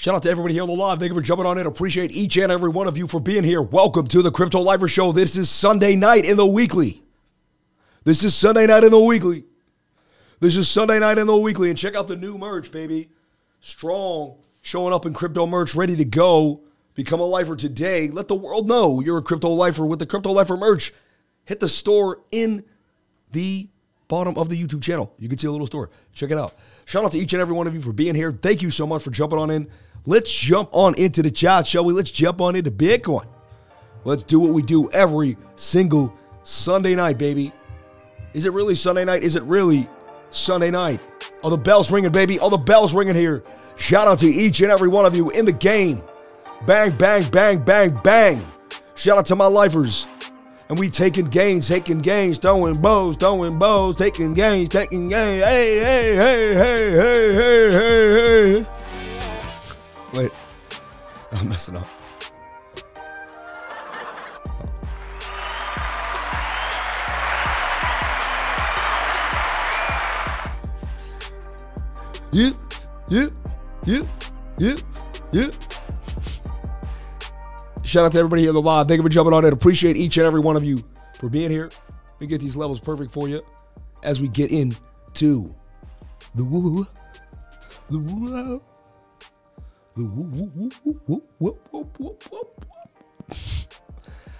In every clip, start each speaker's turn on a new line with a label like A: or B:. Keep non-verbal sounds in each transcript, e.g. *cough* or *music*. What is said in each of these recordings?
A: Shout out to everybody here on the live. Thank you for jumping on in. Appreciate each and every one of you for being here. Welcome to the Crypto Lifer Show. This is Sunday night in the weekly. This is Sunday night in the weekly. This is Sunday night in the weekly. And check out the new merch, baby. Strong, showing up in crypto merch, ready to go. Become a lifer today. Let the world know you're a crypto lifer with the Crypto Lifer merch. Hit the store in the bottom of the YouTube channel. You can see a little store. Check it out. Shout out to each and every one of you for being here. Thank you so much for jumping on in. Let's jump on into the chat, shall we? Let's jump on into Bitcoin. Let's do what we do every single Sunday night, baby. Is it really Sunday night? Is it really Sunday night? Are the bells ringing, baby? Are the bells ringing here? Shout out to each and every one of you in the game. Bang, bang, bang, bang, bang. Shout out to my lifers. And we taking gains, taking gains, throwing bows, throwing bows, taking gains, taking gains. Hey, hey, hey, hey, hey, hey, hey, hey. Wait, I'm messing up. You, you, you, you, you. Shout out to everybody here on the live. Thank you for jumping on it. Appreciate each and every one of you for being here. We get these levels perfect for you as we get into the woo, the woo,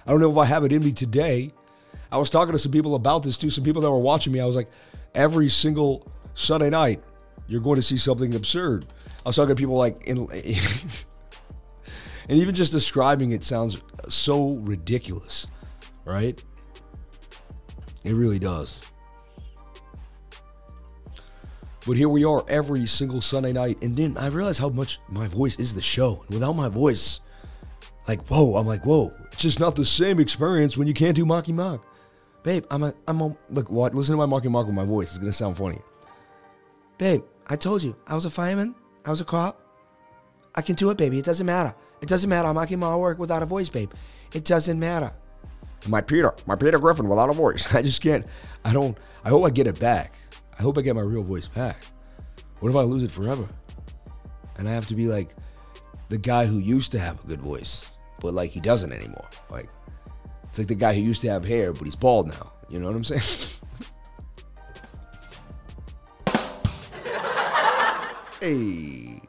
A: I don't know if I have it in me today. I was talking to some people about this too. Some people that were watching me. I was like, every single Sunday night, you're going to see something absurd. I was talking to people like in. And even just describing it sounds so ridiculous, right? It really does. But here we are every single Sunday night. And then I realize how much my voice is the show. And without my voice, like, whoa, I'm like, whoa, it's just not the same experience when you can't do Mocky Mock. Babe, I'm a, I'm a, look, what? Listen to my Mocky Mock with my voice. It's going to sound funny. Babe, I told you, I was a fireman. I was a cop. I can do it, baby. It doesn't matter. It doesn't matter. I'm getting my work without a voice, babe. It doesn't matter. My Peter, my Peter Griffin without a voice. *laughs* I just can't. I don't. I hope I get it back. I hope I get my real voice back. What if I lose it forever? And I have to be like the guy who used to have a good voice, but like he doesn't anymore. Like it's like the guy who used to have hair, but he's bald now. You know what I'm saying? *laughs* hey.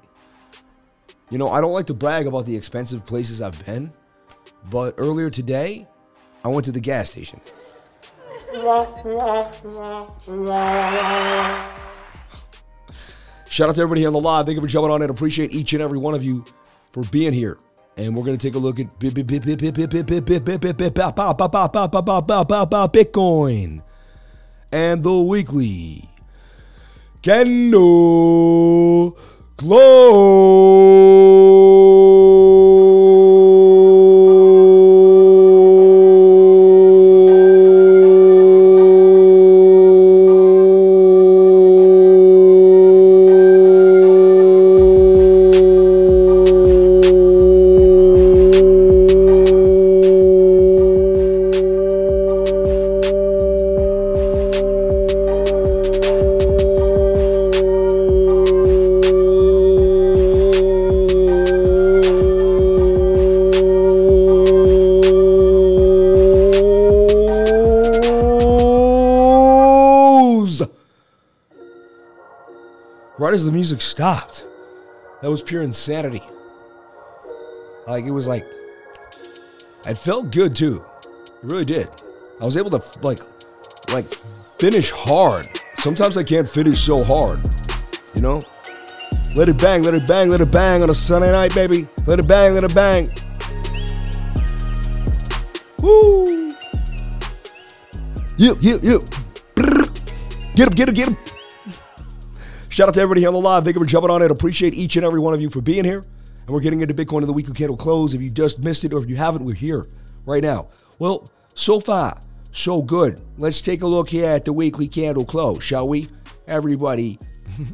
A: You know, I don't like to brag about the expensive places I've been, but earlier today, I went to the gas station. Shout out to everybody here on the live. Thank you for jumping on and appreciate each and every one of you for being here. And we're going to take a look at Bitcoin and the weekly candle close. Right as the music stopped, that was pure insanity. Like it was like, it felt good too. It really did. I was able to like, like finish hard. Sometimes I can't finish so hard, you know. Let it bang, let it bang, let it bang on a Sunday night, baby. Let it bang, let it bang. Woo! You, you, you. Get him, get him, get him. Shout out to everybody here on the live. Thank you for jumping on it. Appreciate each and every one of you for being here. And we're getting into Bitcoin in the weekly candle close. If you just missed it or if you haven't, we're here right now. Well, so far, so good. Let's take a look here at the weekly candle close, shall we? Everybody.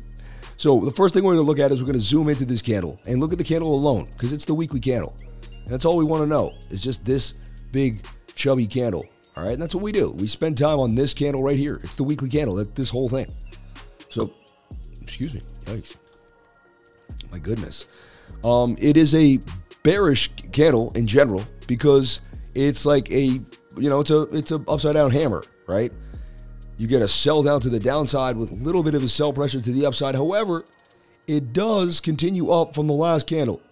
A: *laughs* so the first thing we're going to look at is we're going to zoom into this candle and look at the candle alone because it's the weekly candle. And that's all we want to know is just this big chubby candle. All right, and that's what we do. We spend time on this candle right here. It's the weekly candle, this whole thing. Excuse me. Yikes. My goodness. Um, it is a bearish candle in general because it's like a you know it's a it's a upside down hammer, right? You get a sell down to the downside with a little bit of a sell pressure to the upside. However, it does continue up from the last candle,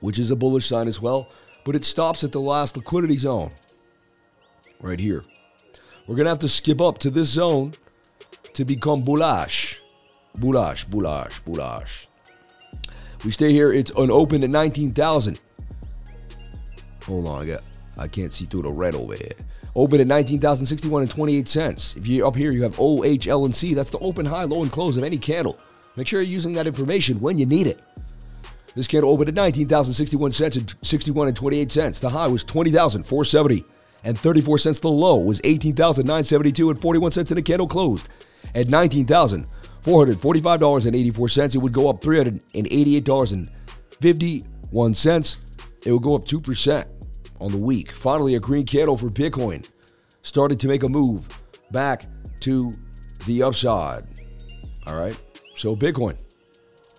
A: which is a bullish sign as well, but it stops at the last liquidity zone right here. We're going to have to skip up to this zone to become bullish. Boulash, boulash, boulash. We stay here. It's unopened at 19,000. Hold on, I, got, I can't see through the red over here. Open at 19,061 and 28 cents. If you're up here, you have O, H, L, and C. That's the open, high, low, and close of any candle. Make sure you're using that information when you need it. This candle opened at 19,061 cents and 61 and 28 cents. The high was 20,470 and 34 cents. The low was 18,972 and 41 cents, and the candle closed at 19,000. $445.84. It would go up $388.51. It would go up 2% on the week. Finally, a green candle for Bitcoin started to make a move back to the upside. All right. So, Bitcoin,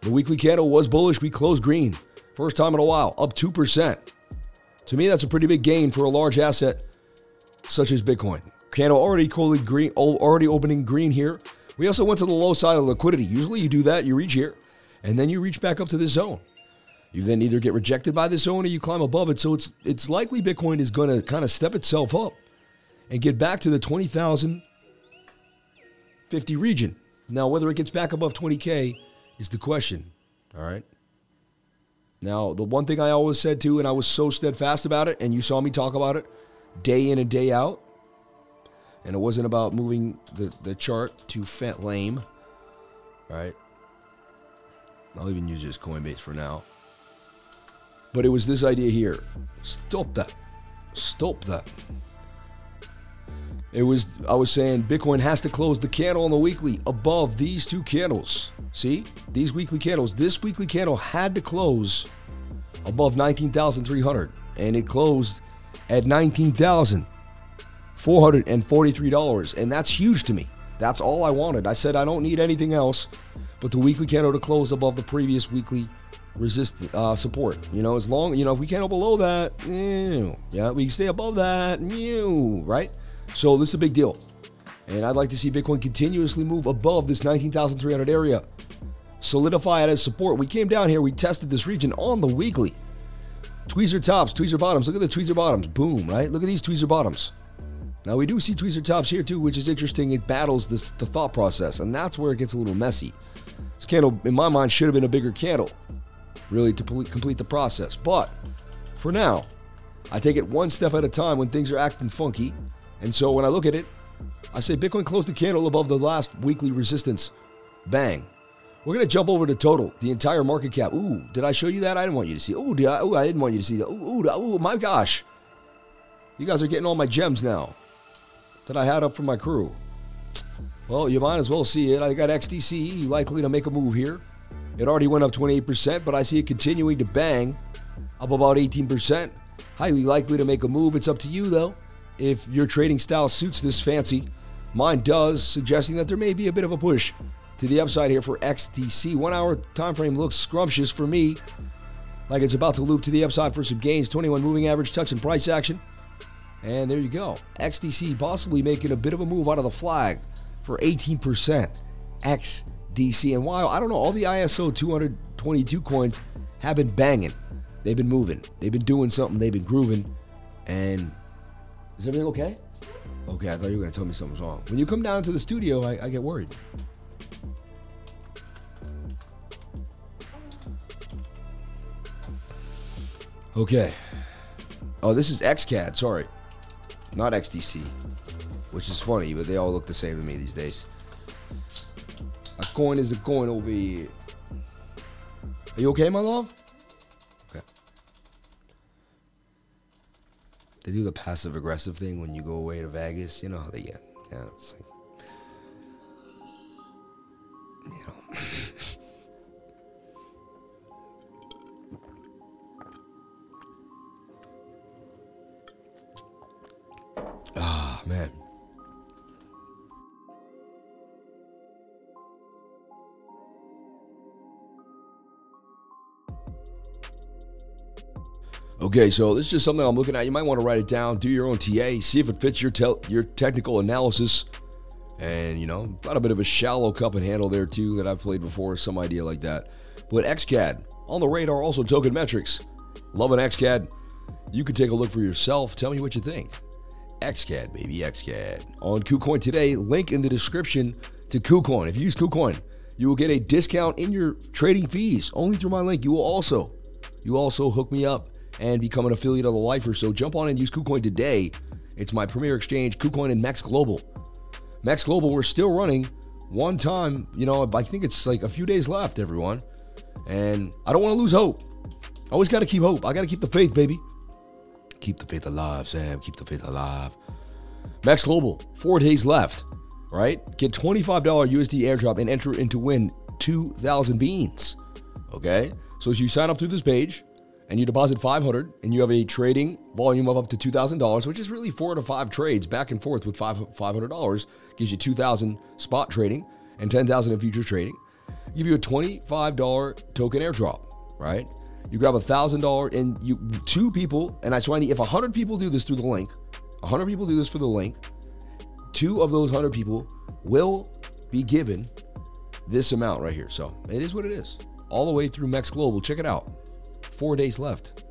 A: the weekly candle was bullish. We closed green. First time in a while, up 2%. To me, that's a pretty big gain for a large asset such as Bitcoin. Candle already green, already opening green here. We also went to the low side of liquidity. Usually you do that, you reach here, and then you reach back up to this zone. You then either get rejected by this zone or you climb above it. So it's it's likely Bitcoin is going to kind of step itself up and get back to the 20,050 region. Now, whether it gets back above 20K is the question. All right. Now, the one thing I always said too, and I was so steadfast about it, and you saw me talk about it day in and day out, and it wasn't about moving the, the chart to fat lame. Right? I'll even use this Coinbase for now. But it was this idea here. Stop that. Stop that. It was I was saying Bitcoin has to close the candle on the weekly above these two candles. See? These weekly candles. This weekly candle had to close above 19,300 and it closed at $19,443 and that's huge to me. That's all I wanted. I said I don't need anything else but the weekly candle to close above the previous weekly resist uh, support. You know, as long you know if we can't go below that, ew, yeah, we stay above that, ew, right? So this is a big deal, and I'd like to see Bitcoin continuously move above this 19,300 area, solidify it as support. We came down here, we tested this region on the weekly. Tweezer tops, tweezer bottoms. Look at the tweezer bottoms. Boom, right? Look at these tweezer bottoms. Now we do see tweezer tops here too, which is interesting. It battles this the thought process, and that's where it gets a little messy. This candle, in my mind, should have been a bigger candle really to complete the process. But for now, I take it one step at a time when things are acting funky. And so when I look at it, I say Bitcoin closed the candle above the last weekly resistance. Bang. We're to jump over to total, the entire market cap. Ooh, did I show you that? I didn't want you to see. Ooh, did I? Ooh, I didn't want you to see that. Ooh, ooh, ooh, my gosh. You guys are getting all my gems now that I had up for my crew. Well, you might as well see it. I got XDC likely to make a move here. It already went up 28%, but I see it continuing to bang up about 18%. Highly likely to make a move. It's up to you, though, if your trading style suits this fancy. Mine does, suggesting that there may be a bit of a push to the upside here for XDC. One hour time frame looks scrumptious for me, like it's about to loop to the upside for some gains. 21 moving average touch and price action. And there you go. XDC possibly making a bit of a move out of the flag for 18%. XDC. And while I don't know, all the ISO 222 coins have been banging. They've been moving. They've been doing something. They've been grooving. And is everything okay? Okay, I thought you were going to tell me something's wrong. When you come down to the studio, I, I get worried. Okay. Oh, this is XCAD. Sorry. Not XDC. Which is funny, but they all look the same to me these days. A coin is a coin over here. Are you okay, my love? Okay. They do the passive aggressive thing when you go away to Vegas. You know how they get. Yeah, it's like, you know. *laughs* ah, man. Okay, so this is just something I'm looking at. You might want to write it down, do your own TA, see if it fits your tel- your technical analysis. And, you know, got a bit of a shallow cup and handle there too that I've played before, some idea like that. But XCAD, on the radar, also token metrics. Love an XCAD. You can take a look for yourself. Tell me what you think. XCAD, baby, XCAD. On KuCoin today, link in the description to KuCoin. If you use KuCoin, you will get a discount in your trading fees only through my link. You will also, you also hook me up and become an affiliate of the Lifer. So jump on and use KuCoin today. It's my premier exchange, KuCoin and Max Global. Max Global, we're still running one time. You know, I think it's like a few days left, everyone. And I don't want to lose hope. Always got to keep hope. I got to keep the faith, baby. Keep the faith alive, Sam. Keep the faith alive. Max Global, four days left, right? Get $25 USD airdrop and enter into win 2,000 beans. Okay? So as you sign up through this page and you deposit 500 and you have a trading volume of up to $2,000, which is really four to five trades back and forth with five, $500, gives you 2,000 spot trading and 10,000 in future trading. Give you a $25 token airdrop, right? You grab a thousand dollar and you two people, and I so I if a hundred people do this through the link, a hundred people do this for the link, two of those hundred people will be given this amount right here. So it is what it is. All the way through Mex Global. Check it out. Four days left.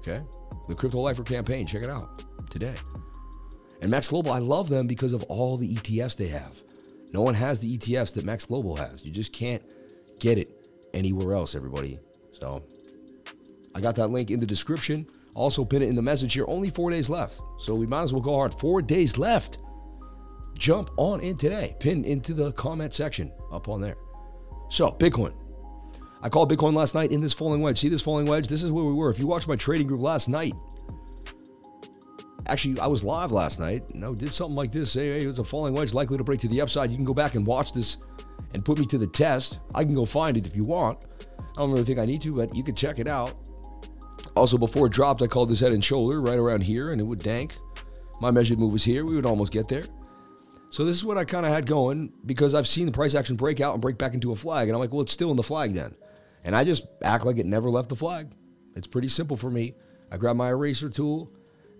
A: Okay. The Crypto Lifer campaign. Check it out today. And Mex Global, I love them because of all the ETFs they have. No one has the ETFs that Mex Global has. You just can't get it anywhere else, everybody. So I got that link in the description. Also, pin it in the message here. Only four days left. So we might as well go hard. Four days left. Jump on in today. Pin into the comment section up on there. So, Bitcoin. I called Bitcoin last night in this falling wedge. See this falling wedge? This is where we were. If you watched my trading group last night, actually, I was live last night. You know, did something like this. Hey, it was a falling wedge likely to break to the upside. You can go back and watch this and put me to the test. I can go find it if you want. I don't really think I need to, but you can check it out. Also, before it dropped, I called this head and shoulder right around here, and it would dank. My measured move was here. We would almost get there. So this is what I kind of had going because I've seen the price action break out and break back into a flag, and I'm like, well, it's still in the flag then, and I just act like it never left the flag. It's pretty simple for me. I grab my eraser tool,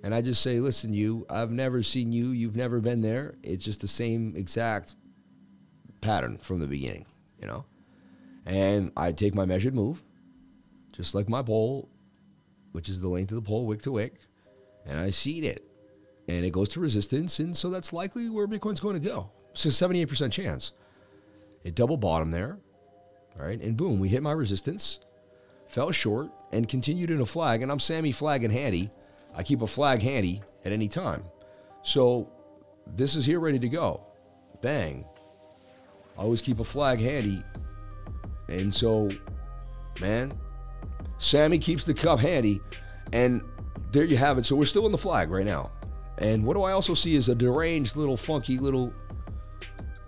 A: and I just say, listen, you, I've never seen you. You've never been there. It's just the same exact pattern from the beginning, you know. And I take my measured move, just like my pole which is the length of the pole wick to wick, and I seed it. And it goes to resistance, and so that's likely where Bitcoin's going to go. So 78% chance. It double bottom there, right? And boom, we hit my resistance, fell short, and continued in a flag. And I'm Sammy flag and handy. I keep a flag handy at any time. So this is here ready to go. Bang. I always keep a flag handy. And so, man, Sammy keeps the cup handy, and there you have it. So we're still in the flag right now. And what do I also see is a deranged little funky little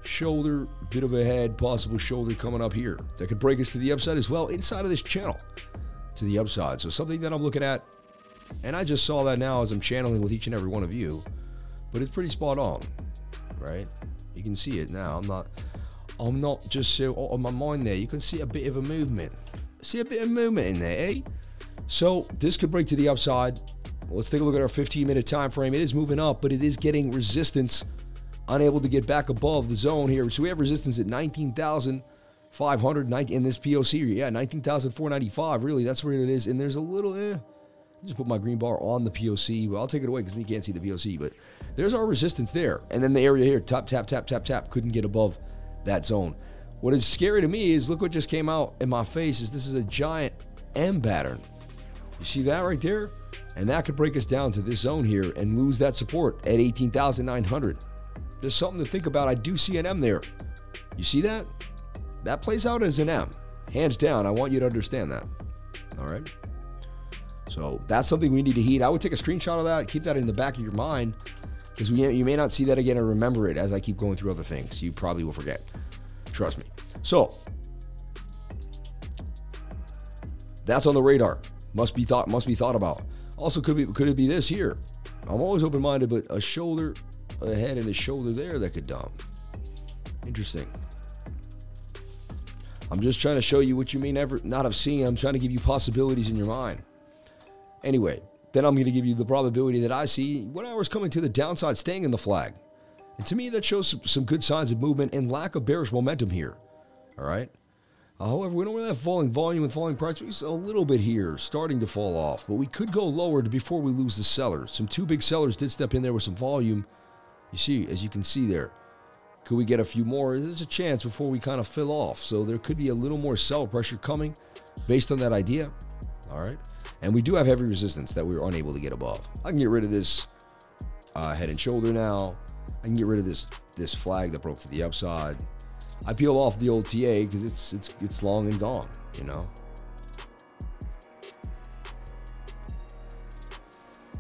A: shoulder, bit of a head, possible shoulder coming up here that could break us to the upside as well inside of this channel to the upside. So something that I'm looking at, and I just saw that now as I'm channeling with each and every one of you, but it's pretty spot on, right? You can see it now. I'm not, I'm not just so oh, on my mind there. You can see a bit of a movement. See a bit of movement in there, eh? So this could break to the upside. Let's take a look at our 15 minute time frame. It is moving up, but it is getting resistance, unable to get back above the zone here. So we have resistance at 19,500 in this POC. Yeah, 19,495. Really, that's where it is. And there's a little, eh. Just put my green bar on the POC. Well, I'll take it away because you can't see the POC. But there's our resistance there. And then the area here, tap, tap, tap, tap, tap, couldn't get above that zone. What is scary to me is look what just came out in my face is this is a giant M pattern. You see that right there? And that could break us down to this zone here and lose that support at 18,900. Just something to think about. I do see an M there. You see that? That plays out as an M. Hands down, I want you to understand that. All right? So that's something we need to heed. I would take a screenshot of that, keep that in the back of your mind, because you may not see that again or remember it as I keep going through other things. You probably will forget. Trust me. So that's on the radar. Must be thought. Must be thought about. Also, could be could it be this here? I'm always open minded, but a shoulder, a head, and a shoulder there that could dump. Interesting. I'm just trying to show you what you may never not have seen. I'm trying to give you possibilities in your mind. Anyway, then I'm going to give you the probability that I see one hour is coming to the downside, staying in the flag. And to me, that shows some, good signs of movement and lack of bearish momentum here. All right. Uh, however, we don't really have falling volume and falling price. We a little bit here, starting to fall off, but we could go lower before we lose the sellers. Some two big sellers did step in there with some volume. You see, as you can see there, could we get a few more? There's a chance before we kind of fill off. So there could be a little more sell pressure coming based on that idea. All right. And we do have heavy resistance that we were unable to get above. I can get rid of this uh, head and shoulder now. Can get rid of this this flag that broke to the upside. I peel off the old TA because it's it's it's long and gone, you know.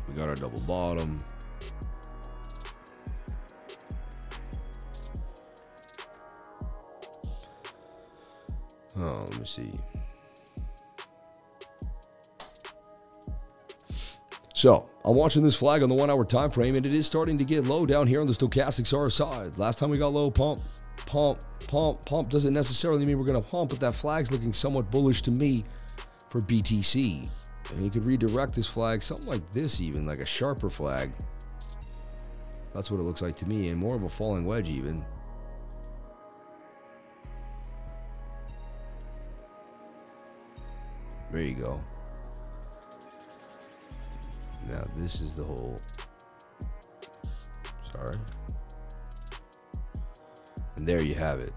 A: We got our double bottom. Oh, let me see. So I'm watching this flag on the one hour time frame, and it is starting to get low down here on the stochastics RSI. Last time we got low pump, pump, pump, pump doesn't necessarily mean we're going to pump, but that flag's looking somewhat bullish to me for BTC. And you could redirect this flag, something like this, even like a sharper flag. That's what it looks like to me, and more of a falling wedge, even. There you go. Now, this is the whole. Sorry. And there you have it.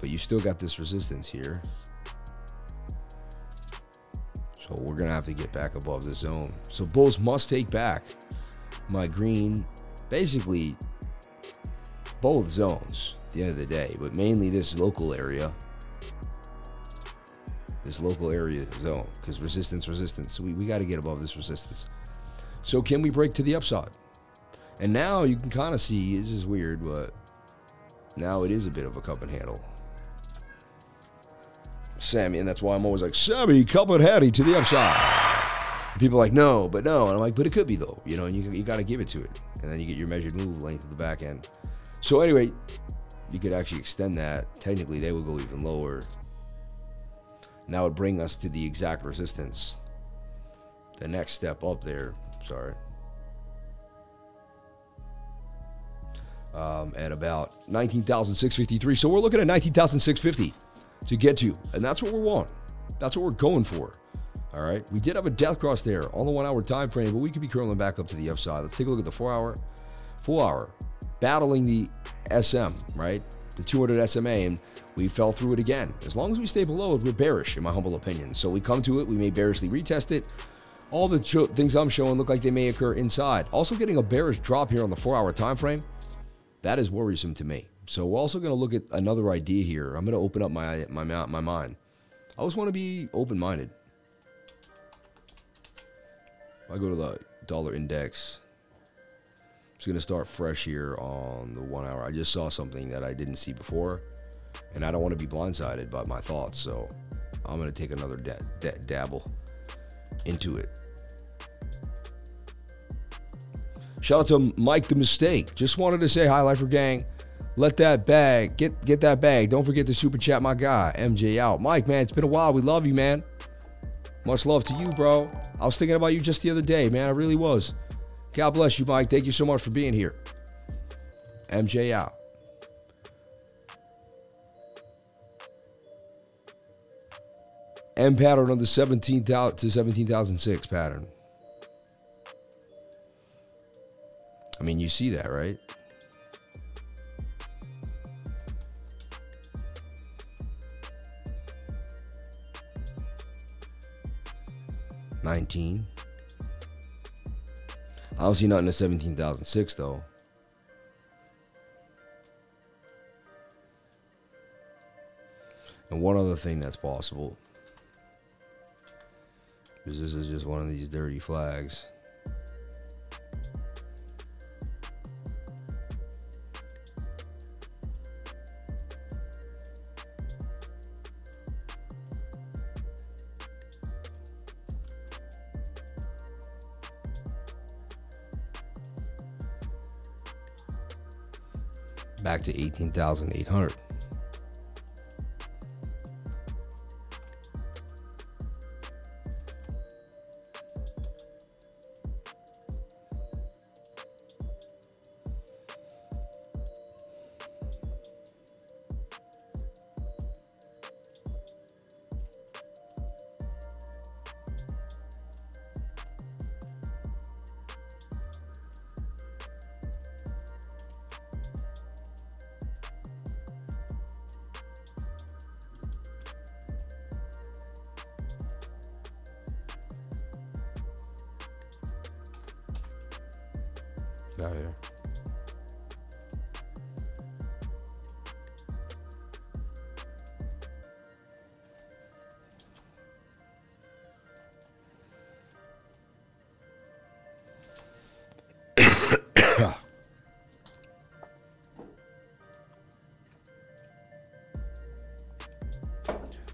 A: But you still got this resistance here. So we're to have to get back above the zone. So bulls must take back my green, basically both zones at the end of the day, but mainly this local area. This local area zone, because resistance, resistance. So we, we got to get above this resistance. So can we break to the upside? And now you can kind of see, this is weird, but now it is a bit of a cup and handle. Sammy, and that's why I'm always like, Sammy, cup and hattie to the upside. People are like, no, but no. And I'm like, but it could be though, you know, and you, you got to give it to it. And then you get your measured move length at the back end. So anyway, you could actually extend that. Technically, they would go even lower. And that would bring us to the exact resistance. The next step up there sorry. Um, at about 19,653. So we're looking at 19,650 to get to, and that's what we want. That's what we're going for. All right. We did have a death cross there on the one hour time frame, but we could be curling back up to the upside. Let's take a look at the four hour, full hour, battling the SM, right? The 200 SMA, and we fell through it again. As long as we stay below it, we're bearish, in my humble opinion. So we come to it, we may bearishly retest it all the things I'm showing look like they may occur inside. Also getting a bearish drop here on the four hour time frame. That is worrisome to me. So we're also going to look at another idea here. I'm going to open up my, my, my mind. I always want to be open-minded. I go to the dollar index. I'm just going to start fresh here on the one hour. I just saw something that I didn't see before, and I don't want to be blindsided by my thoughts. So I'm going to take another da- da- dabble into it. Shout out to Mike the Mistake. Just wanted to say hi, Lifer Gang. Let that bag get get that bag. Don't forget to super chat my guy MJ out. Mike, man, it's been a while. We love you, man. Much love to you, bro. I was thinking about you just the other day, man. I really was. God bless you, Mike. Thank you so much for being here. MJ out. M pattern on the 17,000 to 17,006 pattern. I mean, you see that, right? Nineteen. I don't see nothing at seventeen thousand six though. And one other thing that's possible is this is just one of these dirty flags. Back to 18,800.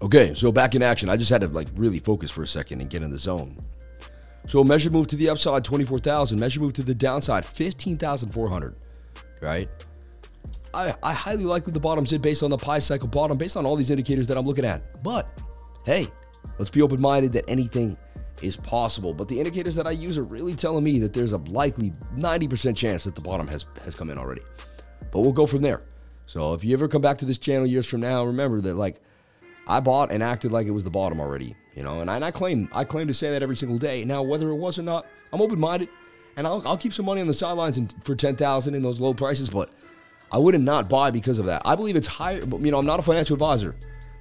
A: Okay, so back in action. I just had to like really focus for a second and get in the zone. So measure move to the upside, 24,000. Measure move to the downside, 15,400. Right? I, I highly likely the bottom's in based on the pi cycle bottom, based on all these indicators that I'm looking at. But hey, let's be open minded that anything is possible. But the indicators that I use are really telling me that there's a likely 90% chance that the bottom has, has come in already. But we'll go from there. So if you ever come back to this channel years from now, remember that like I bought and acted like it was the bottom already, you know, and I, and I claim I claim to say that every single day. Now, whether it was or not, I'm open minded, and I'll, I'll keep some money on the sidelines and, for ten thousand in those low prices, but I wouldn't not buy because of that. I believe it's higher. You know, I'm not a financial advisor,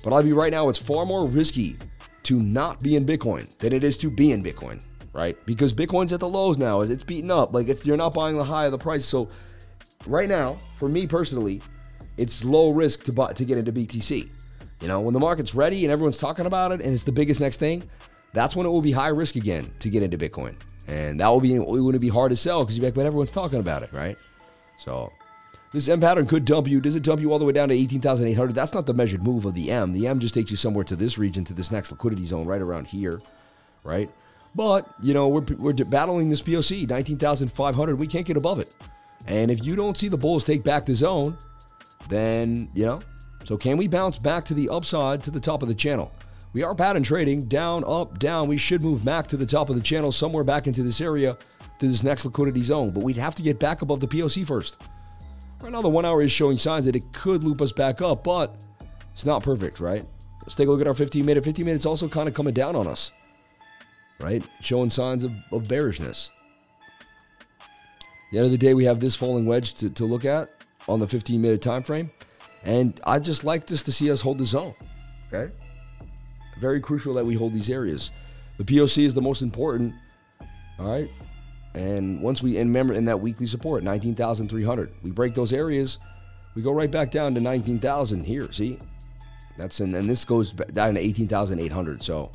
A: but I'll be right now. It's far more risky to not be in Bitcoin than it is to be in Bitcoin, right? Because Bitcoin's at the lows now. It's beaten up. Like it's you're not buying the high of the price. So right now, for me personally, it's low risk to buy to get into BTC. You know, when the market's ready and everyone's talking about it and it's the biggest next thing, that's when it will be high risk again to get into Bitcoin. And that will be it wouldn't be hard to sell because you're like, but everyone's talking about it, right? So this M pattern could dump you. Does it dump you all the way down to 18,800? That's not the measured move of the M. The M just takes you somewhere to this region, to this next liquidity zone right around here, right? But, you know, we're, we're battling this POC, 19,500. We can't get above it. And if you don't see the bulls take back the zone, then, you know, so can we bounce back to the upside to the top of the channel? We are pattern trading down, up, down. We should move back to the top of the channel, somewhere back into this area, to this next liquidity zone. But we'd have to get back above the POC first. Right now, the one hour is showing signs that it could loop us back up, but it's not perfect, right? Let's take a look at our 15 minute. 15 minutes also kind of coming down on us, right? Showing signs of, of bearishness. At the end of the day, we have this falling wedge to, to look at on the 15 minute time frame. And I just like this to see us hold the zone. Okay? Very crucial that we hold these areas. The POC is the most important. All right. And once we and remember in that weekly support, 19,300, we break those areas, we go right back down to 19,000 here. See? That's in, and this goes down to 18,800. So,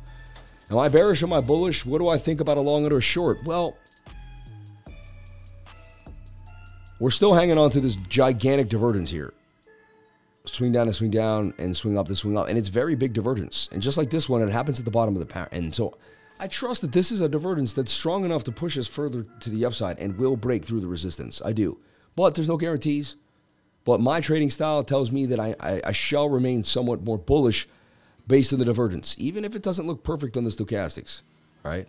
A: am I bearish am I bullish? What do I think about a long or a short? Well, we're still hanging on to this gigantic divergence here swing down and swing down and swing up to swing up. And it's very big divergence. And just like this one, it happens at the bottom of the pattern. And so I trust that this is a divergence that's strong enough to push us further to the upside and will break through the resistance. I do. But there's no guarantees. But my trading style tells me that I, I, I shall remain somewhat more bullish based on the divergence, even if it doesn't look perfect on the stochastics. Right?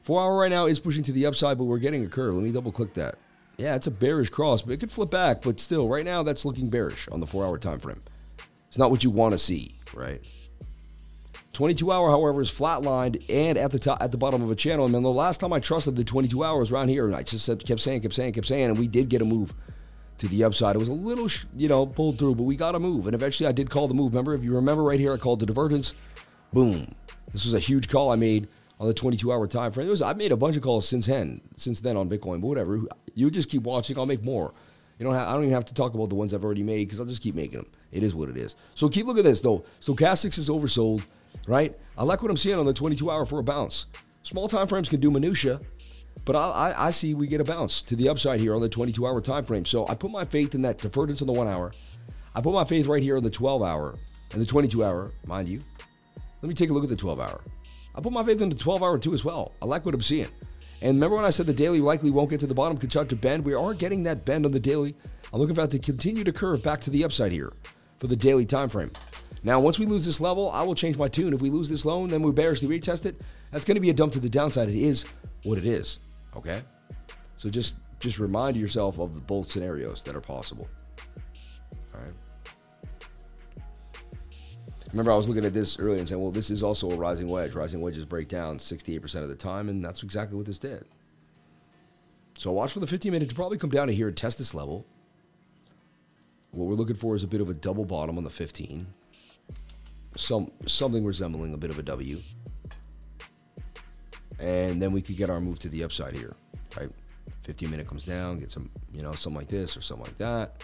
A: Four hour right now is pushing to the upside, but we're getting a curve. Let me double click that. Yeah, it's a bearish cross, but it could flip back. But still, right now, that's looking bearish on the four-hour time frame. It's not what you want to see, right? 22 hour, however, is flatlined and at the top, at the bottom of a channel. And then the last time I trusted the 22 hours around here, and I just kept saying, kept saying, kept saying, and we did get a move to the upside. It was a little, you know, pulled through, but we got a move. And eventually, I did call the move. Remember, if you remember right here, I called the divergence. Boom. This was a huge call I made on the 22 hour time frame. Was, I've made a bunch of calls since then, since then on Bitcoin, but whatever. You just keep watching. I'll make more. You don't have, I don't even have to talk about the ones I've already made because I'll just keep making them. It is what it is. So keep looking at this though. Stochastics is oversold, right? I like what I'm seeing on the 22 hour for a bounce. Small time frames can do minutia, but I, I, I see we get a bounce to the upside here on the 22 hour time frame. So I put my faith in that divergence on the one hour. I put my faith right here on the 12 hour and the 22 hour, mind you. Let me take a look at the 12 hour. I put my faith into the 12 hour too as well. I like what I'm seeing. And remember when I said the daily likely won't get to the bottom, could start to bend? We are getting that bend on the daily. I'm looking for that to continue to curve back to the upside here for the daily time frame. Now, once we lose this level, I will change my tune. If we lose this loan, then we bearishly retest it. That's going to be a dump to the downside. It is what it is. Okay? So just just remind yourself of the both scenarios that are possible. All right. Remember, I was looking at this earlier and saying, well, this is also a rising wedge. Rising wedges break down 68% of the time, and that's exactly what this did. So watch for the 15 minute to probably come down to here and test this level. What we're looking for is a bit of a double bottom on the 15. Some something resembling a bit of a W. And then we could get our move to the upside here, right? 15 minute comes down, get some, you know, something like this or something like that.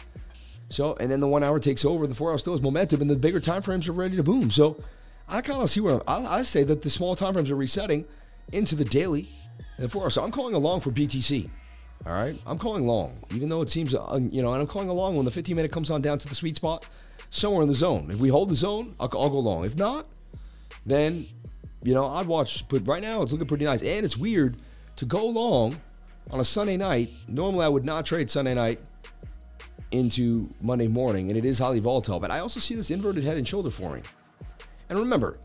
A: So, and then the one hour takes over, the four hour still has momentum, and the bigger time frames are ready to boom. So, I kind of see where I, I, say that the small time frames are resetting into the daily and the four hour. So, I'm calling along for BTC. All right, I'm calling long, even though it seems, uh, you know, and I'm calling along when the 15 minute comes on down to the sweet spot, somewhere in the zone. If we hold the zone, I'll, I'll go long. If not, then, you know, I'd watch. But right now, it's looking pretty nice, and it's weird to go long on a Sunday night. Normally, I would not trade Sunday night into Monday morning, and it is highly volatile. But I also see this inverted head and shoulder forming. And remember,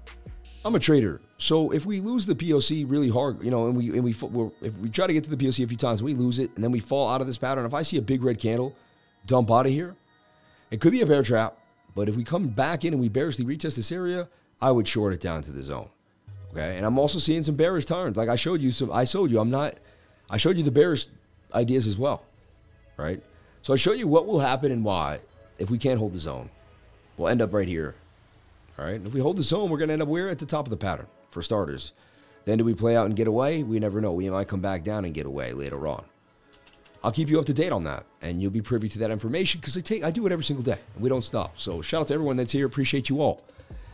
A: I'm a trader, so if we lose the POC really hard, you know, and we and we if we try to get to the POC a few times, we lose it, and then we fall out of this pattern. If I see a big red candle dump out of here, it could be a bear trap. But if we come back in and we bearishly retest this area, I would short it down to the zone. Okay, and I'm also seeing some bearish turns. Like I showed you some. I showed you. I'm not. I showed you the bearish ideas as well, right? So I show you what will happen and why if we can't hold the zone. We'll end up right here. All right. if we hold the zone, we're going to end up where at the top of the pattern for starters. Then do we play out and get away? We never know. We might come back down and get away later on. I'll keep you up to date on that, and you'll be privy to that information because I take I do it every single day. And we don't stop. So shout out to everyone that's here. Appreciate you all.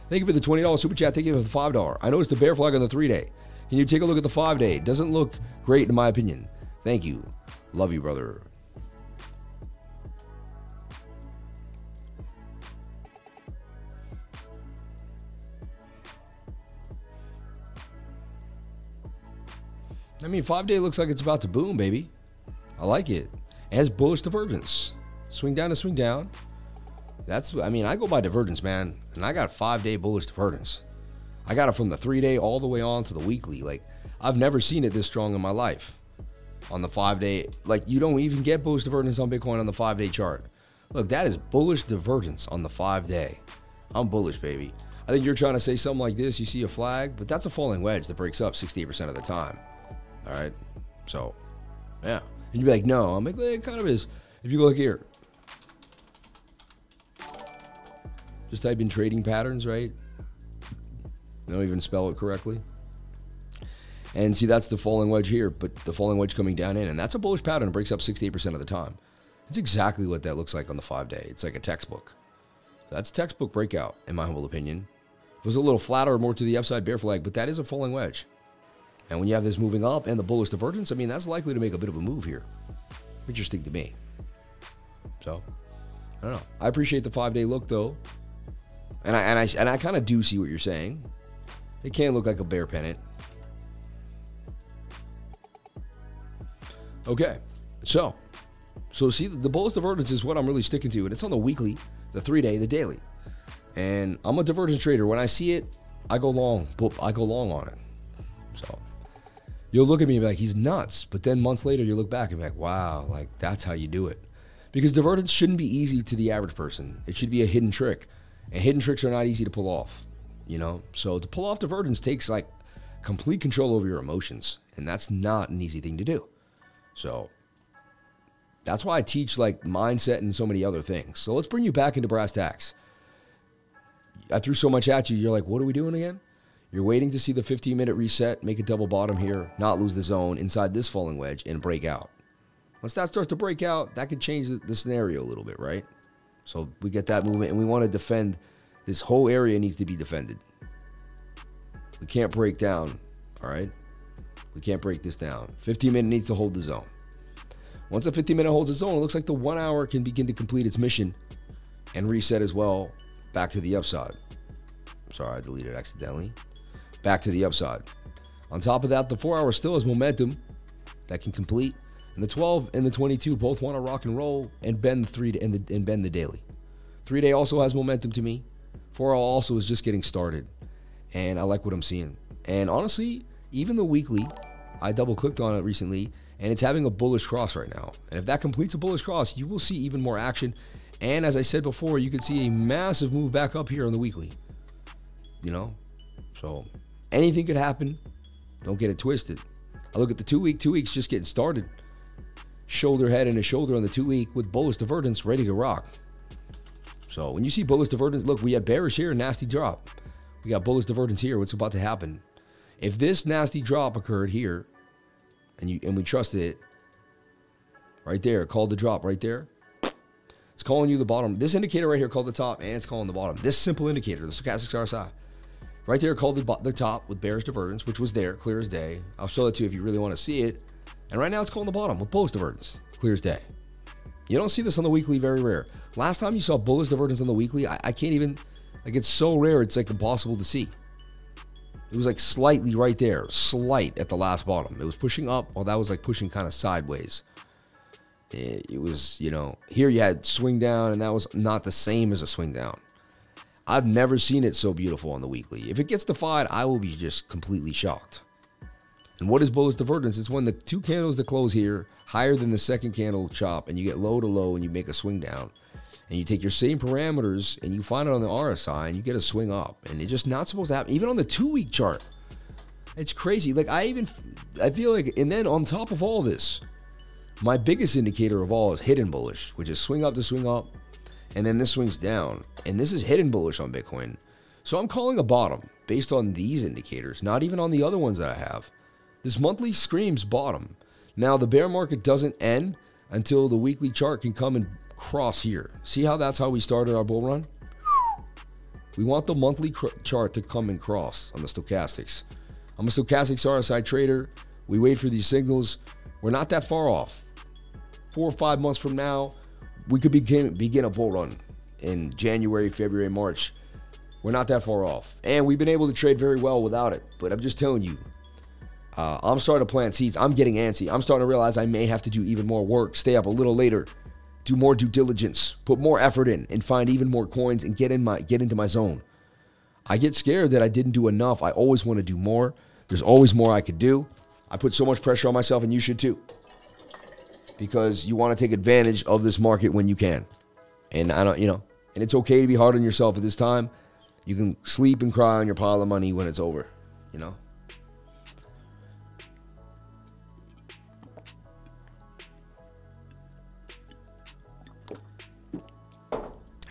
A: Thank you for the twenty dollars super chat. Thank you for the five dollar. I noticed the bear flag on the three day. Can you take a look at the five day? It doesn't look great in my opinion. Thank you. Love you, brother. I mean, five day looks like it's about to boom, baby. I like it. It has bullish divergence. Swing down to swing down. That's, I mean, I go by divergence, man. And I got five day bullish divergence. I got it from the three day all the way on to the weekly. Like, I've never seen it this strong in my life. On the five day, like, you don't even get bullish divergence on Bitcoin on the five day chart. Look, that is bullish divergence on the five day. I'm bullish, baby. I think you're trying to say something like this. You see a flag, but that's a falling wedge that breaks up 68% of the time. All right. So, yeah. And you'd be like, no. I'm like, well, it kind of is. If you look here, just type in trading patterns, right? don't even spell it correctly. And see, that's the falling wedge here, but the falling wedge coming down in. And that's a bullish pattern. It breaks up 68% of the time. It's exactly what that looks like on the five day. It's like a textbook. That's textbook breakout, in my humble opinion. It was a little flatter, more to the upside bear flag, but that is a falling wedge. And when you have this moving up and the bullish divergence, I mean, that's likely to make a bit of a move here. Interesting to me. So, I don't know. I appreciate the five day look though. And I and I and I kind of do see what you're saying. It can look like a bear pennant. Okay, so so see the bullish divergence is what I'm really sticking to, and it's on the weekly, the three day, the daily. And I'm a divergence trader. When I see it, I go long. I go long on it. So you'll look at me and be like, he's nuts. But then months later, you look back and be like, wow, like that's how you do it. Because divergence shouldn't be easy to the average person. It should be a hidden trick. And hidden tricks are not easy to pull off, you know? So to pull off divergence takes like complete control over your emotions. And that's not an easy thing to do. So that's why I teach like mindset and so many other things. So let's bring you back into brass tacks. I threw so much at you, you're like, what are we doing again? You're waiting to see the 15 minute reset, make a double bottom here, not lose the zone inside this falling wedge, and break out. Once that starts to break out, that could change the, scenario a little bit, right? So we get that movement, and we want to defend. This whole area needs to be defended. We can't break down, all right? We can't break this down. 15 minute needs to hold the zone. Once a 15 minute holds the zone, it looks like the one hour can begin to complete its mission and reset as well back to the upside. Sorry, I deleted accidentally back to the upside. On top of that, the four hour still has momentum that can complete, and the 12 and the 22 both want to rock and roll and bend the three and, the, and bend the daily. Three day also has momentum to me. Four hour also is just getting started, and I like what I'm seeing. And honestly, even the weekly, I double clicked on it recently, and it's having a bullish cross right now. And if that completes a bullish cross, you will see even more action. And as I said before, you could see a massive move back up here on the weekly. You know, so Anything could happen. Don't get it twisted. I look at the two week, two weeks just getting started. Shoulder head and a shoulder on the two week with bullish divergence ready to rock. So when you see bullish divergence, look, we had bearish here, nasty drop. We got bullish divergence here. What's about to happen? If this nasty drop occurred here, and you and we trusted it, right there, called the drop right there. It's calling you the bottom. This indicator right here called the top, and it's calling the bottom. This simple indicator, the stochastic RSI, right there called the, the top with bearish divergence, which was there, clear as day. I'll show it to you if you really want to see it. And right now it's calling the bottom with bullish divergence, clear as day. You don't see this on the weekly, very rare. Last time you saw bullish divergence on the weekly, I, I can't even, like it's so rare, it's like impossible to see. It was like slightly right there, slight at the last bottom. It was pushing up, or that was like pushing kind of sideways. It, it was, you know, here you had swing down, and that was not the same as a swing down. I've never seen it so beautiful on the weekly. If it gets defied, I will be just completely shocked. And what is bullish divergence? It's when the two candles that close here higher than the second candle chop, and you get low to low, and you make a swing down and you take your same parameters and you find it on the RSI and you get a swing up. And it's just not supposed to happen. Even on the two week chart. It's crazy. Like I even I feel like and then on top of all this, my biggest indicator of all is hidden bullish, which is swing up to swing up, and then this swings down. And this is hidden bullish on Bitcoin. So I'm calling a bottom based on these indicators, not even on the other ones that I have. This monthly screams bottom. Now the bear market doesn't end until the weekly chart can come and cross here. See how that's how we started our bull run? We want the monthly cr- chart to come and cross on the stochastics. I'm a stochastics RSI trader. We wait for these signals. We're not that far off. Four or five months from now, we could begin begin a bull run in January, February, March. We're not that far off, and we've been able to trade very well without it. But I'm just telling you, uh, I'm starting to plant seeds. I'm getting antsy. I'm starting to realize I may have to do even more work, stay up a little later, do more due diligence, put more effort in, and find even more coins and get in my get into my zone. I get scared that I didn't do enough. I always want to do more. There's always more I could do. I put so much pressure on myself, and you should too, because you want to take advantage of this market when you can. And I don't, you know, and it's okay to be hard on yourself at this time. You can sleep and cry on your pile of money when it's over, you know.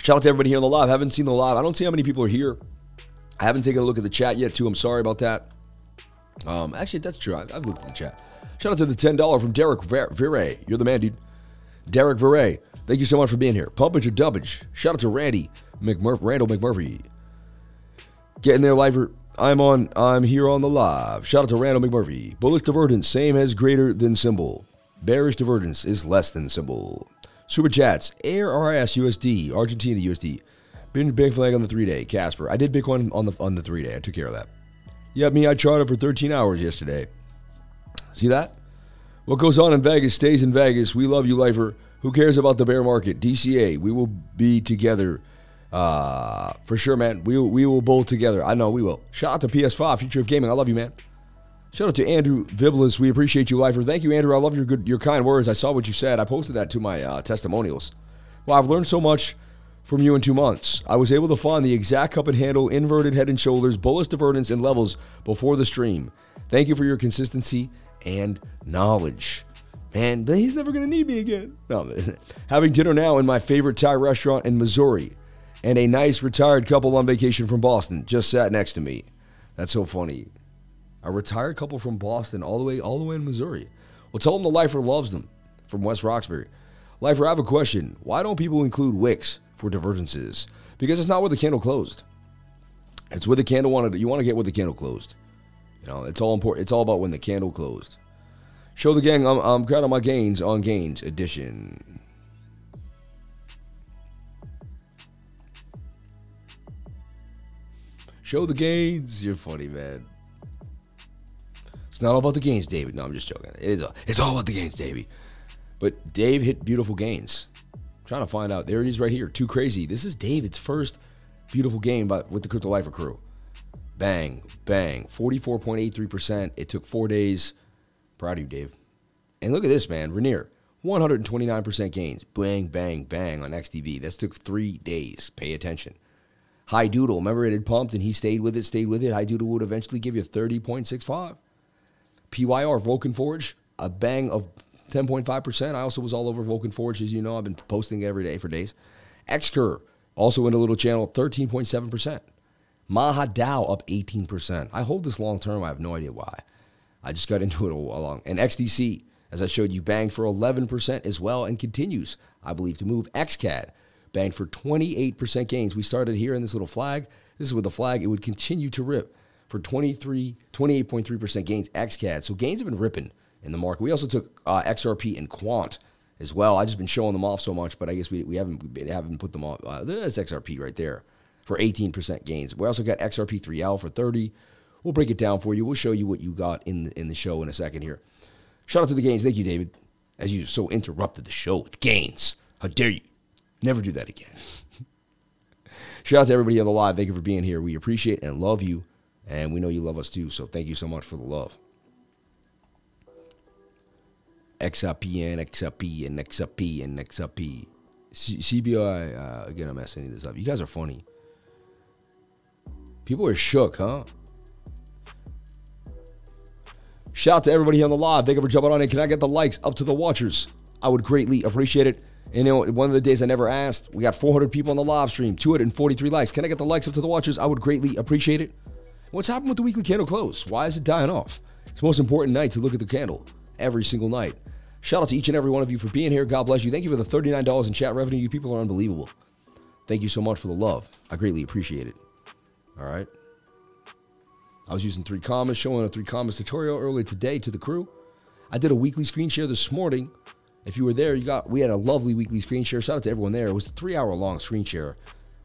A: Shout out to everybody here on the live. I haven't seen the live. I don't see how many people are here. I haven't taken a look at the chat yet, too. I'm sorry about that. Um, actually, that's true. I've, I've looked at the chat. Shout out to the $10 from Derek Viray. You're the man, dude. Derek Viray. Thank you so much for being here. Pumpage or dubbage. Shout out to Randy McMurphy, Randall McMurphy. Getting there, liver. I'm on. I'm here on the live. Shout out to Randall McMurphy. Bullish divergence, same as greater than symbol. Bearish divergence is less than symbol. Super chats. ARS USD, Argentina USD. Been big flag on the three day. Casper. I did Bitcoin on the on the three day. I took care of that. Yeah, me, I charted for 13 hours yesterday. See that? What goes on in Vegas stays in Vegas. We love you, lifer. Who cares about the bear market? DCA. We will be together. Uh, for sure, man. We we will bowl together. I know we will. Shout out to PS5, Future of Gaming. I love you, man. Shout out to Andrew Viblis. We appreciate you, lifer. Thank you, Andrew. I love your good, your kind words. I saw what you said. I posted that to my uh, testimonials. Well, I've learned so much from you in two months. I was able to find the exact cup and handle, inverted head and shoulders, bullish divergence, and levels before the stream. Thank you for your consistency and knowledge. Man, he's never going to need me again. No, *laughs* having dinner now in my favorite Thai restaurant in Missouri, and a nice retired couple on vacation from Boston just sat next to me. That's so funny a retired couple from Boston all the way all the way in Missouri. Well, tell them the lifer loves them from West Roxbury. Lifer, I have a question. Why don't people include wicks for divergences? Because it's not where the candle closed. It's where the candle wanted. You want to get where the candle closed. You know, it's all important. It's all about when the candle closed. Show the gang. I'm, I'm my gains on gains edition. Show the gains. You're funny, man. It's not all about the gains, David. No, I'm just joking. It is. All, it's all about the gains, Davey. But Dave hit beautiful gains. I'm trying to find out. There it is, right here. Too crazy. This is David's first beautiful game by, with the Crypto Lifer crew. Bang, bang. 44.83%. It took four days. Proud of you, Dave. And look at this, man. Rainier, 129% gains. Bang, bang, bang on XDC. That took three days. Pay attention. High Doodle, remember it had pumped and he stayed with it, stayed with it. High Doodle would eventually give you 30.65. PYR, Vulcan Forge, a bang of 10.5%. I also was all over Vulcan Forge, as you know. I've been posting every day for days. Xcur, also in a little channel, 13.7%. MahaDAO up 18%. I hold this long term. I have no idea why. I just got into it all along. And XDC, As I showed you, banged for 11% as well and continues, I believe, to move. XCAD banged for 28% gains. We started here in this little flag. This is with the flag. It would continue to rip for 23, 28.3% gains. XCAD. So gains have been ripping in the market. We also took uh, XRP and Quant as well. I've just been showing them off so much, but I guess we, we haven't we haven't put them off. Uh, that's XRP right there for 18% gains. We also got XRP3L for 30. We'll break it down for you. We'll show you what you got in in the show in a second here. Shout out to the gains. Thank you, David. As you so interrupted the show with gains. How dare you? Never do that again. *laughs* Shout out to everybody on the live. Thank you for being here. We appreciate and love you. And we know you love us too. So thank you so much for the love. XRP and XRP and XRP and XRP. C- CBI, uh, again, I'm messing this up. You guys are funny. People are shook, huh? Shout out to everybody on the live. Thank you for jumping on in. Can I get the likes up to the watchers? I would greatly appreciate it. And you know, one of the days I never asked, we got 400 people on the live stream, 243 likes. Can I get the likes up to the watchers? I would greatly appreciate it. What's happened with the weekly candle close? Why is it dying off? It's the most important night to look at the candle every single night. Shout out to each and every one of you for being here. God bless you. Thank you for the $39 in chat revenue. You people are unbelievable. Thank you so much for the love. I greatly appreciate it. All right. I was using three commas, showing a three commas tutorial earlier today to the crew. I did a weekly screen share this morning. If you were there, you got we had a lovely weekly screen share. Shout out to everyone there. It was a three hour long screen share.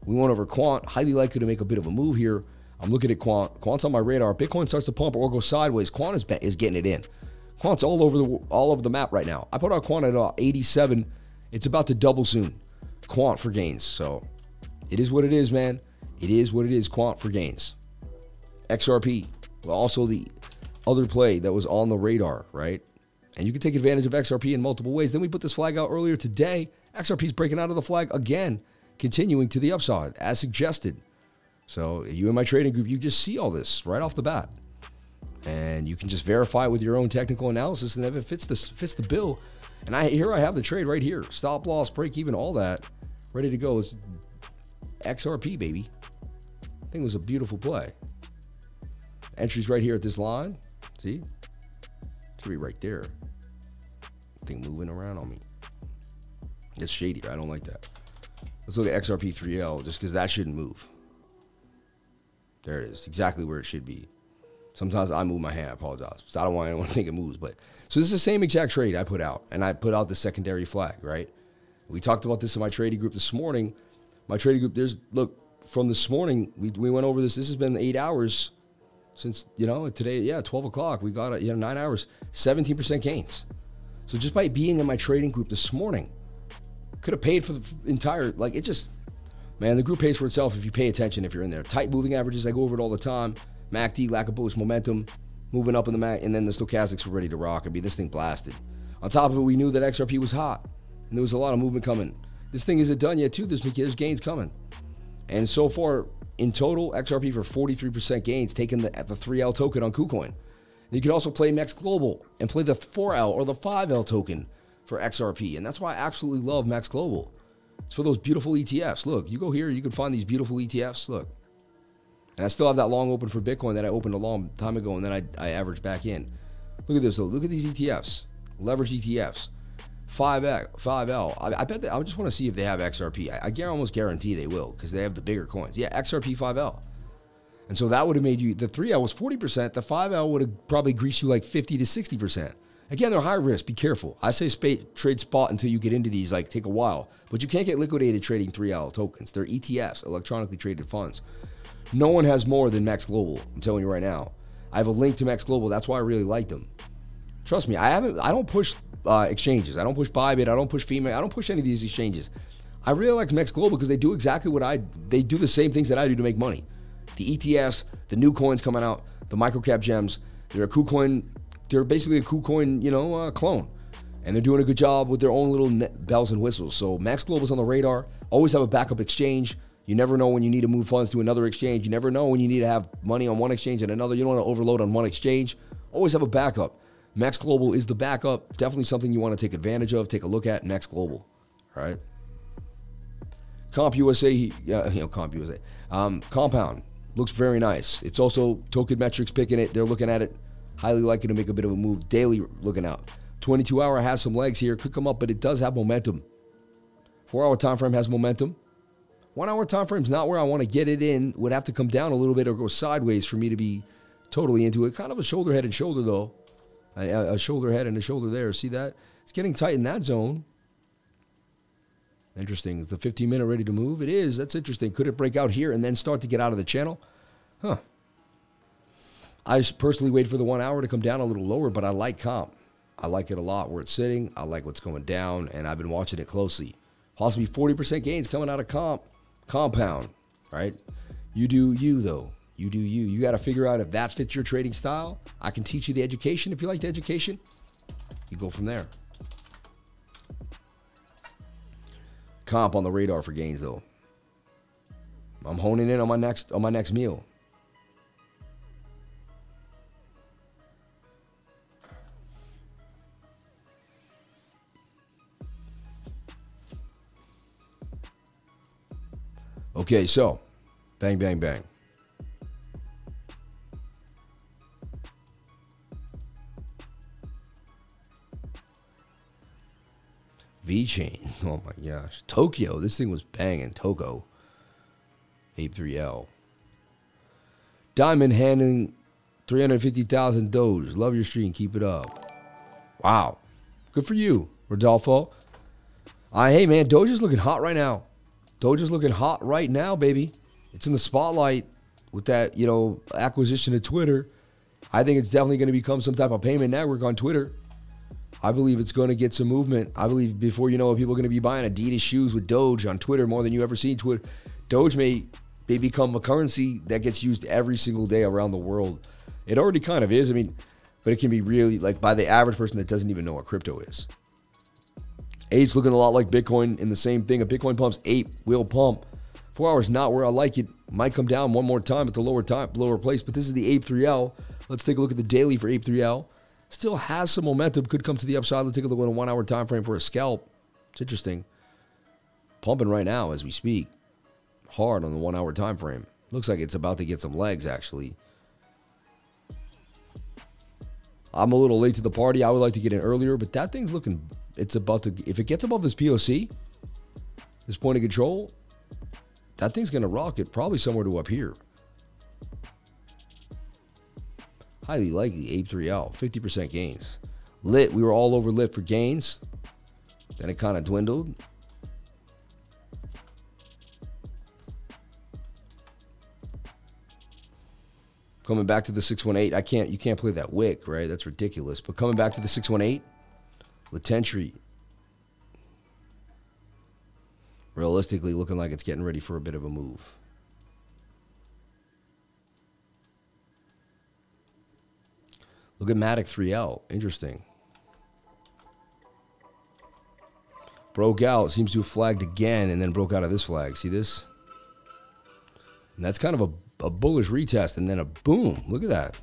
A: We went over Quant, highly likely to make a bit of a move here. I'm looking at Quant. Quant's on my radar. Bitcoin starts to pump or go sideways. Quant is, is getting it in. Quant's all over the all over the map right now. I put out Quant at uh, 87. It's about to double soon. Quant for gains. So it is what it is, man. It is what it is. Quant for gains. XRP, also the other play that was on the radar, right? And you can take advantage of XRP in multiple ways. Then we put this flag out earlier today. XRP is breaking out of the flag again, continuing to the upside as suggested. So you in my trading group, you just see all this right off the bat, and you can just verify with your own technical analysis. And if it fits the fits the bill, and I here I have the trade right here, stop loss, break even, all that, ready to go. Is XRP baby. I think it was a beautiful play. Entries right here at this line. See? Three right there. Thing moving around on me. It's shady. I don't like that. Let's look at XRP3L just because that shouldn't move. There it is. Exactly where it should be. Sometimes I move my hand. I apologize. So I don't want anyone to think it moves. But so this is the same exact trade I put out. And I put out the secondary flag, right? We talked about this in my trading group this morning. My trading group, there's look, from this morning, we, we went over this. This has been eight hours since you know today yeah 12 o'clock we got you know nine hours 17% gains. So just by being in my trading group this morning could have paid for the entire like it just man the group pays for itself if you pay attention if you're in there. Tight moving averages i go over it all the time. Macd lack of bullish momentum moving up in the mac and then the stochastics were ready to rock. And be this thing blasted. On top of it we knew that xrp was hot and there was a lot of movement coming. This thing isn't done yet too. There's, there's gains coming and so far in total, XRP for 43% gains, taking the, the 3L token on KuCoin. You can also play MEXC Global and play the 4L or the 5L token for XRP. And that's why I absolutely love MEXC Global. It's for those beautiful ETFs. Look, you go here, you can find these beautiful ETFs. Look. And I still have that long open for Bitcoin that I opened a long time ago and then I, I averaged back in. Look at this though. Look at these ETFs, leverage ETFs. 5X, 5L. I, I bet that I just want to see if they have XRP. I, I almost guarantee they will because they have the bigger coins. Yeah, XRP 5L. And so that would have made you, the 3L was 40%, the 5L would have probably greased you like 50 to 60%. Again, they're high risk. Be careful. I say trade spot until you get into these, like take a while. But you can't get liquidated trading 3L tokens. They're ETFs, electronically traded funds. No one has more than MEXC Global. I'm telling you right now. I have a link to MEXC Global. That's why I really like them. Trust me, I haven't. I don't push uh, exchanges. I don't push Bybit. I don't push Phemex. I don't push any of these exchanges. I really like MEXC Global because they do exactly what I. They do the same things that I do to make money. The ETFs, the new coins coming out, the microcap gems. They're a KuCoin. They're basically a KuCoin, you know, uh, clone, and they're doing a good job with their own little bells and whistles. So MEXC Global's on the radar. Always have a backup exchange. You never know when you need to move funds to another exchange. You never know when you need to have money on one exchange and another. You don't want to overload on one exchange. Always have a backup. MEXC Global is the backup. Definitely something you want to take advantage of. Take a look at MEXC Global. All right. Comp USA, you know, Comp USA. Um, Compound looks very nice. It's also Token Metrics picking it. They're looking at it. Highly likely to make a bit of a move. Daily looking out. 22 hour has some legs here, could come up, but it does have momentum. Four hour time frame has momentum. One hour time frame is not where I want to get it in. Would have to come down a little bit or go sideways for me to be totally into it. Kind of a shoulder, head, and shoulder though. A, a shoulder head and a shoulder there. See that? It's getting tight in that zone. Interesting. Is the 15 minute ready to move? It is. That's interesting. Could it break out here and then start to get out of the channel? Huh. I personally wait for the one hour to come down a little lower, but I like comp. I like it a lot where it's sitting. I like what's going down, and I've been watching it closely. Possibly 40% gains coming out of comp, compound, right? You do you, though. You do you. You got to figure out if that fits your trading style. I can teach you the education. If you like the education, you go from there. Comp on the radar for gains, though. I'm honing in on my next on my next meal. Okay, so bang, bang, bang. VeChain. *laughs* Oh my gosh. Tokyo. This thing was banging. Toko. Ape 3L. Diamond handing 350,000 Doge. Love your stream. Keep it up. Wow. Good for you, Rodolfo. Uh, hey, man, Doge is looking hot right now. Doge's looking hot right now, baby. It's in the spotlight with that, you know, acquisition of Twitter. I think it's definitely going to become some type of payment network on Twitter. I believe it's going to get some movement. I believe before you know it, people are going to be buying Adidas shoes with Doge on Twitter more than you ever seen. Twitter, Doge may, may become a currency that gets used every single day around the world. It already kind of is. I mean, but it can be really like by the average person that doesn't even know what crypto is. Ape's looking a lot like Bitcoin in the same thing. A Bitcoin pumps ape will pump. Four hours not where I like it. Might come down one more time at the lower time, lower place. But this is the Ape 3L. Let's take a look at the daily for Ape 3L. Still has some momentum. Could come to the upside. Let's take a look at a one hour time frame for a scalp. It's interesting. Pumping right now as we speak. Hard on the one hour time frame. Looks like it's about to get some legs actually. I'm a little late to the party. I would like to get in earlier, but that thing's looking it's about to if it gets above this POC, this point of control, that thing's gonna rocket probably somewhere to up here. Highly likely Ape 3L, 50% gains. Lit, we were all over lit for gains. Then it kind of dwindled. Coming back to the 618, I can't you can't play that wick, right? That's ridiculous. But coming back to the 618, Litentry realistically looking like it's getting ready for a bit of a move. Look at Matic 3L. Interesting. Broke out. Seems to have flagged again and then broke out of this flag. See this? And that's kind of a, a bullish retest and then a boom. Look at that.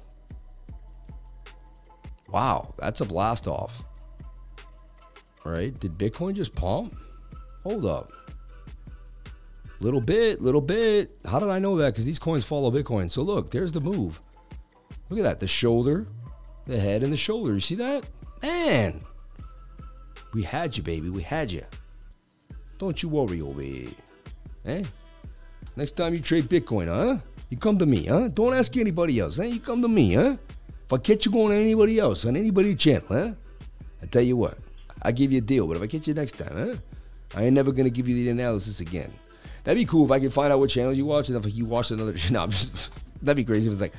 A: Wow. That's a blast off right? Did Bitcoin just pump? Hold up. Little bit, little bit. How did I know that? Because these coins follow Bitcoin. So look, there's the move. Look at that. The shoulder, the head, and the shoulder. You see that? Man. We had you, baby. We had you. Don't you worry over here. Eh? Next time you trade Bitcoin, huh? You come to me, huh? Don't ask anybody else, huh? You come to me, huh? If I catch you going to anybody else on anybody's channel, huh? I tell you what, I give you a deal, but if I catch you next time, huh? I ain't never gonna give you the analysis again. That'd be cool if I could find out what channel you watch, and if you watch another, *laughs* no, *laughs* that'd be crazy if it's like,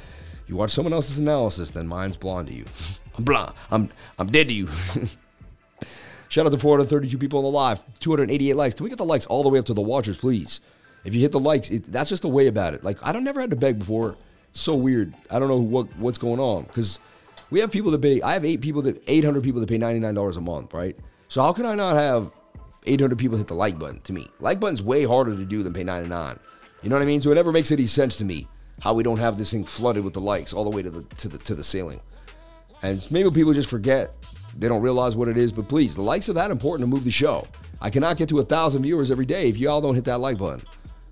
A: you watch someone else's analysis, then mine's blonde to you. *laughs* I'm blonde. I'm I'm dead to you. *laughs* Shout out to 432 people on the live, 288 likes. Can we get the likes all the way up to the watchers, please? If you hit the likes, it, that's just the way about it. Like I don't never had to beg before. It's so weird. I don't know what what's going on because we have people that pay. I have eight people that 800 people that pay 99 dollars a month, right? So how can I not have 800 people hit the like button? To me, like button's way harder to do than pay 99. You know what I mean? So it never makes any sense to me how we don't have this thing flooded with the likes all the way to the to the to the ceiling. And maybe people just forget. They don't realize what it is. But please, the likes are that important to move the show. I cannot get to a thousand viewers every day if y'all don't hit that like button.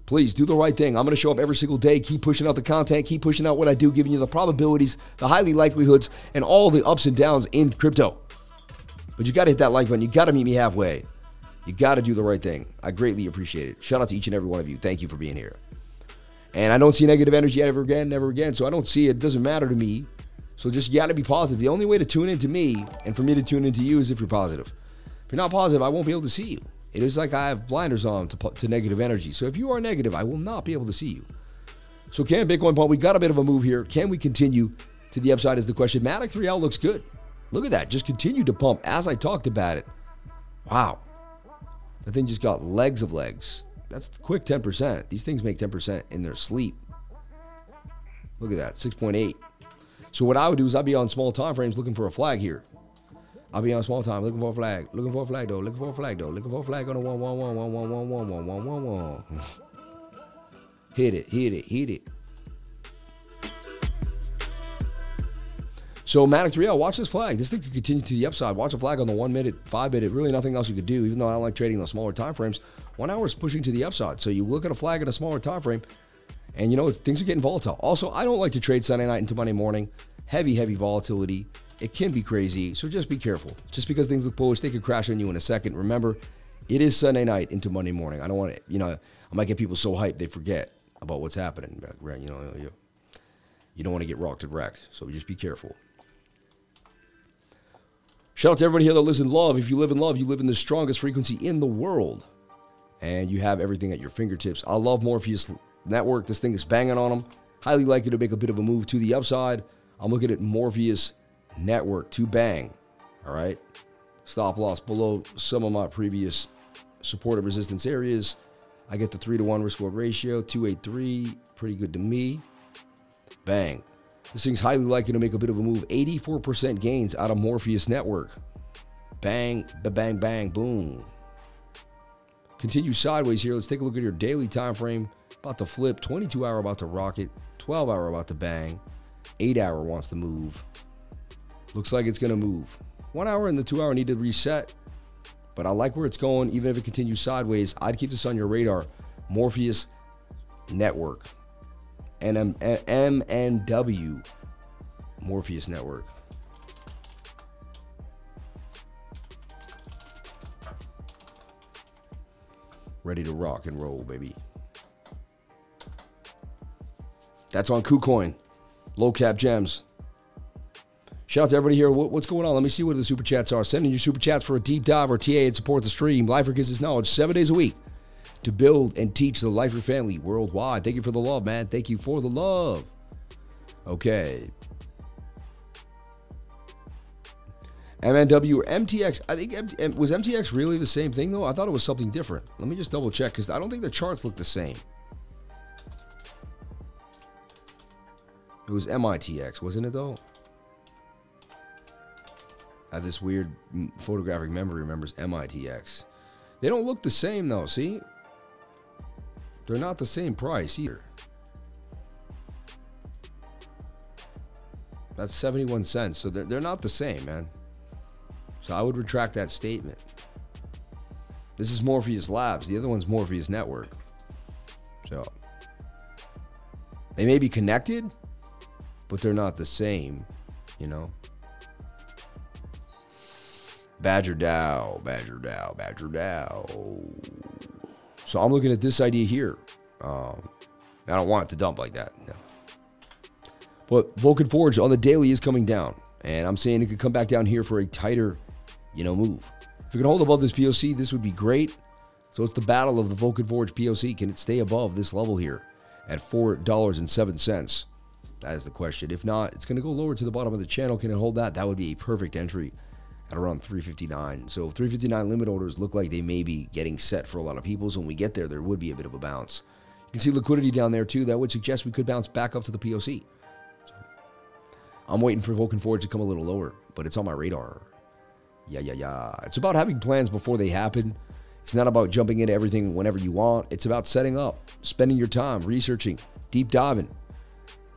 A: Please do the right thing. I'm going to show up every single day, keep pushing out the content, keep pushing out what I do, giving you the probabilities, the highly likelihoods, and all the ups and downs in crypto. But you got to hit that like button. You got to meet me halfway. You got to do the right thing. I greatly appreciate it. Shout out to each and every one of you. Thank you for being here. And I don't see negative energy ever again, never again. So I don't see it. It doesn't matter to me. So just you got to be positive. The only way to tune into me and for me to tune into you is if you're positive. If you're not positive, I won't be able to see you. It is like I have blinders on to, to negative energy. So if you are negative, I will not be able to see you. So can Bitcoin pump? We got a bit of a move here. Can we continue to the upside? Is the question. Matic 3L looks good. Look at that. Just continued to pump as I talked about it. Wow. The thing just got legs of legs. That's quick 10%. These things make 10% in their sleep. Look at that, 6.8. So what I would do is I'd be on small time frames looking for a flag here. I'll be on small time looking for a flag. Looking for a flag though. Looking for a flag though. Looking for a flag on a one one one one one one one one one one one. Hit it, hit it, hit it. So Matic 3L, watch this flag. This thing could continue to the upside. Watch a flag on the one minute, five minute. Really nothing else you could do. Even though I don't like trading the smaller time frames, one hour is pushing to the upside. So you look at a flag in a smaller time frame, and you know things are getting volatile. Also, I don't like to trade Sunday night into Monday morning. Heavy, heavy volatility. It can be crazy. So just be careful. Just because things look bullish, they could crash on you in a second. Remember, it is Sunday night into Monday morning. I don't want to, you know, I might get people so hyped they forget about what's happening. You know, you, you don't want to get rocked and wrecked. So just be careful. Shout out to everybody here that lives in love. If you live in love, you live in the strongest frequency in the world. And you have everything at your fingertips. I love Morpheus Network. This thing is banging on them. Highly likely to make a bit of a move to the upside. I'm looking at Morpheus Network to bang. All right. Stop loss below some of my previous supportive resistance areas. I get the 3 to 1 risk reward ratio, 283. Pretty good to me. Bang. This thing's highly likely to make a bit of a move. 84% gains out of Morpheus Network. Bang, ba bang, bang, boom. Continue sideways here. Let's take a look at your daily time frame. About to flip. 22 hour about to rocket. 12 hour about to bang. 8 hour wants to move. Looks like it's going to move. 1 hour and the 2 hour need to reset. But I like where it's going. Even if it continues sideways, I'd keep this on your radar. Morpheus Network. NM, MNW Morpheus Network. Ready to rock and roll, baby. That's on KuCoin. Low cap gems. Shout out to everybody here. What's going on? Let me see what the super chats are. Send in your super chats for a deep dive or TA and support the stream. Lifer gives his knowledge seven days a week to build and teach the Lifer family worldwide. Thank you for the love, man. Thank you for the love. Okay. MNW or MTX. I think was MTX really the same thing though. I thought it was something different. Let me just double check because I don't think the charts look the same. It was MITX, wasn't it though? I have this weird photographic memory remembers MITX. They don't look the same though. See, they're not the same price either. That's 71 cents. So they're, they're not the same, man. So I would retract that statement. This is Morpheus Labs. The other one's Morpheus Network. So they may be connected, but they're not the same, you know? Badger DAO, Badger DAO, Badger DAO. So I'm looking at this idea here. Um, I don't want it to dump like that. No. But Vulcan Forge on the daily is coming down. And I'm saying it could come back down here for a tighter, you know, move. If we can hold above this POC, this would be great. So it's the battle of the Vulcan Forge POC. Can it stay above this level here at $4.07? That is the question. If not, it's going to go lower to the bottom of the channel. Can it hold that? That would be a perfect entry at around 359. So 359 limit orders look like they may be getting set for a lot of people. So when we get there, there would be a bit of a bounce. You can see liquidity down there too. That would suggest we could bounce back up to the POC. I'm waiting for Vulcan Forge to come a little lower, but it's on my radar. Yeah, yeah, yeah. It's about having plans before they happen. It's not about jumping into everything whenever you want. It's about setting up, spending your time, researching, deep diving,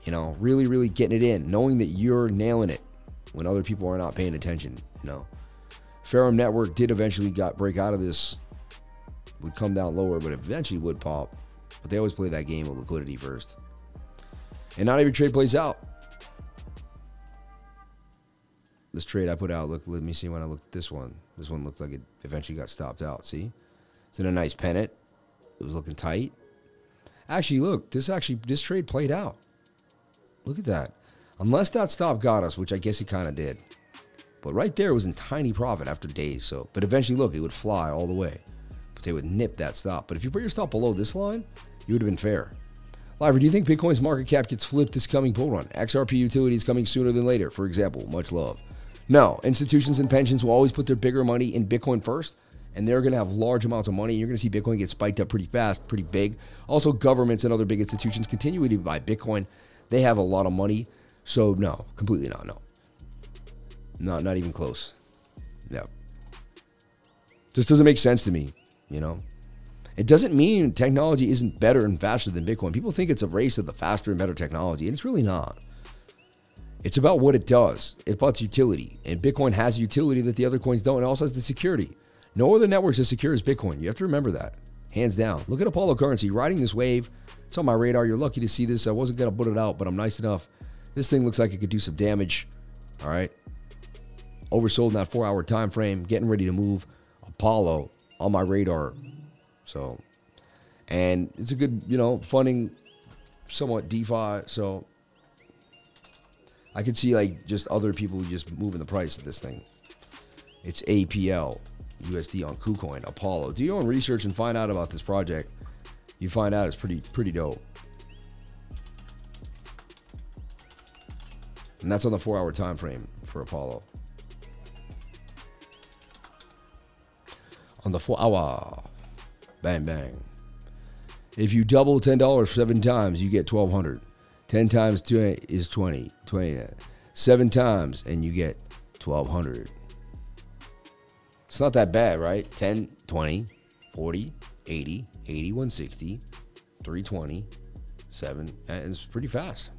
A: you know, really, really getting it in, knowing that you're nailing it when other people are not paying attention. You know, Ferrum Network did eventually got break out of this, would come down lower, but eventually would pop. But they always play that game of liquidity first, and not every trade plays out. This trade I put out. Look, let me see when I looked at this one. This one looked like it eventually got stopped out. See, it's in a nice pennant. It was looking tight. Actually, look, this actually this trade played out. Look at that. Unless that stop got us, which I guess it kind of did. But right there was in tiny profit after days. So, but eventually, look, it would fly all the way. But they would nip that stop. But if you put your stop below this line, you would have been fair. Liver, do you think Bitcoin's market cap gets flipped this coming bull run? XRP utility is coming sooner than later, for example. Much love. No, institutions and pensions will always put their bigger money in Bitcoin first, and they're going to have large amounts of money. You're going to see Bitcoin get spiked up pretty fast, pretty big. Also, governments and other big institutions continue to buy Bitcoin. They have a lot of money. So, no, completely not. No. No, not even close. Yeah. This doesn't make sense to me, you know? It doesn't mean technology isn't better and faster than Bitcoin. People think it's a race of the faster and better technology, and it's really not. It's about what it does. It's about utility. And Bitcoin has utility that the other coins don't. It also has the security. No other network's as secure as Bitcoin. You have to remember that. Hands down. Look at Apollo Currency riding this wave. It's on my radar. You're lucky to see this. I wasn't going to put it out, but I'm nice enough. This thing looks like it could do some damage. All right. Oversold in that four hour time frame. Getting ready to move. Apollo on my radar so, and it's a good, you know, funding, somewhat DeFi. So, I could see like just other people just moving the price of this thing. It's APL USD on KuCoin, Apollo. Do your own research and find out about this project. You find out it's pretty pretty dope. And that's on the four hour time frame for Apollo. On the four hour. Bang, bang. If you double $10 seven times, you get 1200 10 times 2 is 20. 20. Uh, seven times, and you get 1200 It's not that bad, right? 10, 20, 40, 80, 80, 160, 320, 7. And it's pretty fast.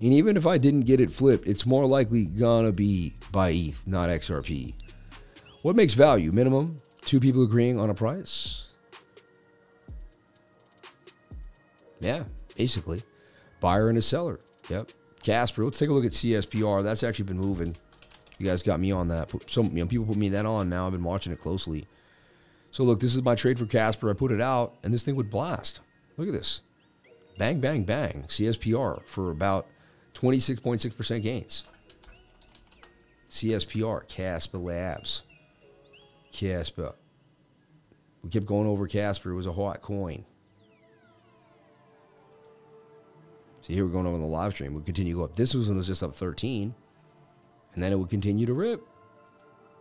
A: And even if I didn't get it flipped, it's more likely gonna be by ETH, not XRP. What makes value? Minimum? Two people agreeing on a price? Yeah, basically. Buyer and a seller. Yep. Casper. Let's take a look at CSPR. That's actually been moving. You guys got me on that. Some you know, people put me that on now. I've been watching it closely. So look, this is my trade for Casper. I put it out, and this thing would blast. Look at this. Bang, bang, bang. CSPR for about 26.6% gains. CSPR, Casper Labs. Casper. We kept going over Casper. It was a hot coin. See, here we're going over the live stream. We continue to go up. This one was just up 13, and then it would continue to rip.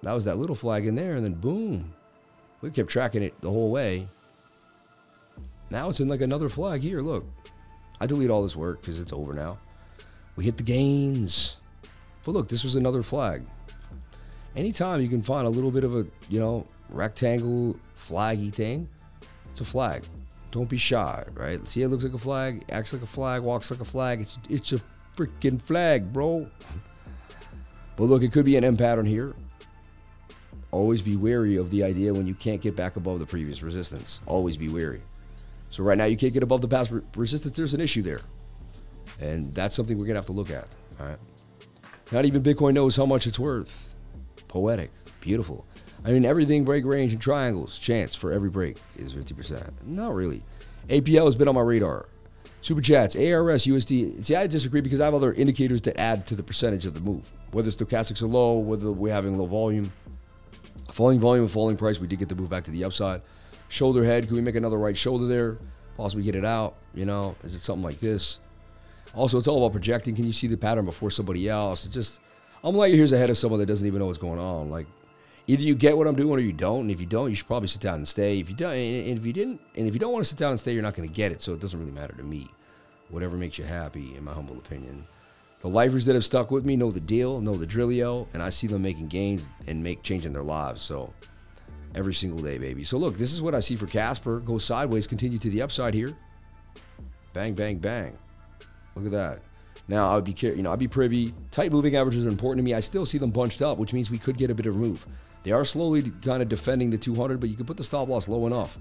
A: That was that little flag in there, and then boom. We kept tracking it the whole way. Now it's in like another flag here. Look, I delete all this work because it's over now. We hit the gains. But look, this was another flag. Anytime you can find a little bit of a, you know, rectangle flaggy thing, it's a flag. Don't be shy, right? See, it looks like a flag, acts like a flag, walks like a flag. It's it's a freaking flag, bro. But look, it could be an M pattern here. Always be wary of the idea when you can't get back above the previous resistance. Always be wary. So right now you can't get above the past resistance. There's an issue there, and that's something we're gonna have to look at. All right. Not even Bitcoin knows how much it's worth. Poetic, beautiful. I mean, everything break range and triangles. Chance for every break is 50%. Not really. APL has been on my radar. Super chats, ARS, USD. See, I disagree because I have other indicators that add to the percentage of the move. Whether stochastics are low, whether we're having low volume. Falling volume and falling price, we did get the move back to the upside. Shoulder head, can we make another right shoulder there? Possibly get it out, you know? Is it something like this? Also, it's all about projecting. Can you see the pattern before somebody else? It's just, I'm light years ahead of someone that doesn't even know what's going on. Like, either you get what I'm doing or you don't. And if you don't, you should probably sit down and stay. If you don't, and if you didn't, and if you don't want to sit down and stay, you're not going to get it. So it doesn't really matter to me. Whatever makes you happy, in my humble opinion. The lifers that have stuck with me know the deal, know the drillio, and I see them making gains and make changing their lives. So every single day, baby. So look, this is what I see for Casper. Go sideways, continue to the upside here. Bang, bang, bang. Look at that. Now I would be, you know, I'd be privy. Tight moving averages are important to me. I still see them bunched up, which means we could get a bit of a move. They are slowly kind of defending the 200, but you can put the stop loss low enough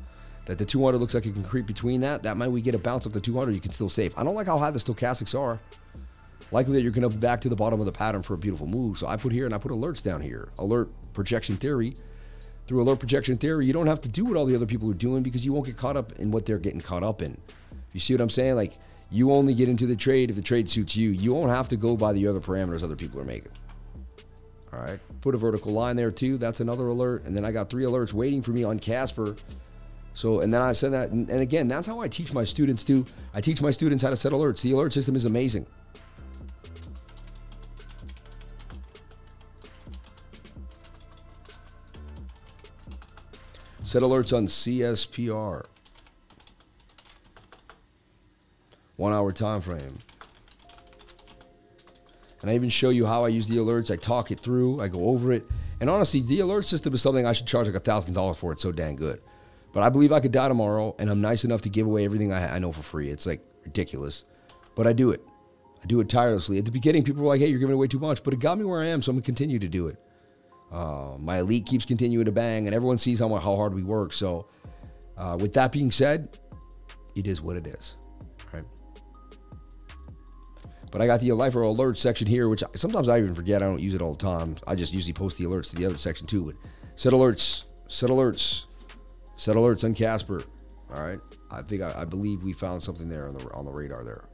A: that the 200 looks like it can creep between that. That might we get a bounce up the 200, you can still save. I don't like how high the stochastics are. likely that you're going to back to the bottom of the pattern for a beautiful move. So I put here and I put alerts down here. Alert projection theory. Through alert projection theory, you don't have to do what all the other people are doing because you won't get caught up in what they're getting caught up in. You see what I'm saying? Like you only get into the trade if the trade suits you. You won't have to go by the other parameters other people are making. All right. Put a vertical line there too. That's another alert. And then I got three alerts waiting for me on Casper. So, and then I said that, and, and again, that's how I teach my students too. I teach my students how to set alerts. The alert system is amazing. Set alerts on CSPR. One hour time frame. And I even show you how I use the alerts. I talk it through, I go over it. And honestly, the alert system is something I should charge like a thousand dollars for. It's so dang good. But I believe I could die tomorrow, and I'm nice enough to give away everything I, I know for free. It's like ridiculous, but I do it. I do it tirelessly. At the beginning, people were like, "Hey, you're giving away too much," but it got me where I am, so I'm gonna continue to do it. Uh, my elite keeps continuing to bang, and everyone sees how how hard we work. So, uh, with that being said, it is what it is. But I got the lifer alert section here, which sometimes I even forget. I don't use it all the time. I just usually post the alerts to the other section too. But set alerts, set alerts, Set alerts on Casper. All right. I think I, I believe we found something there on the on the radar there.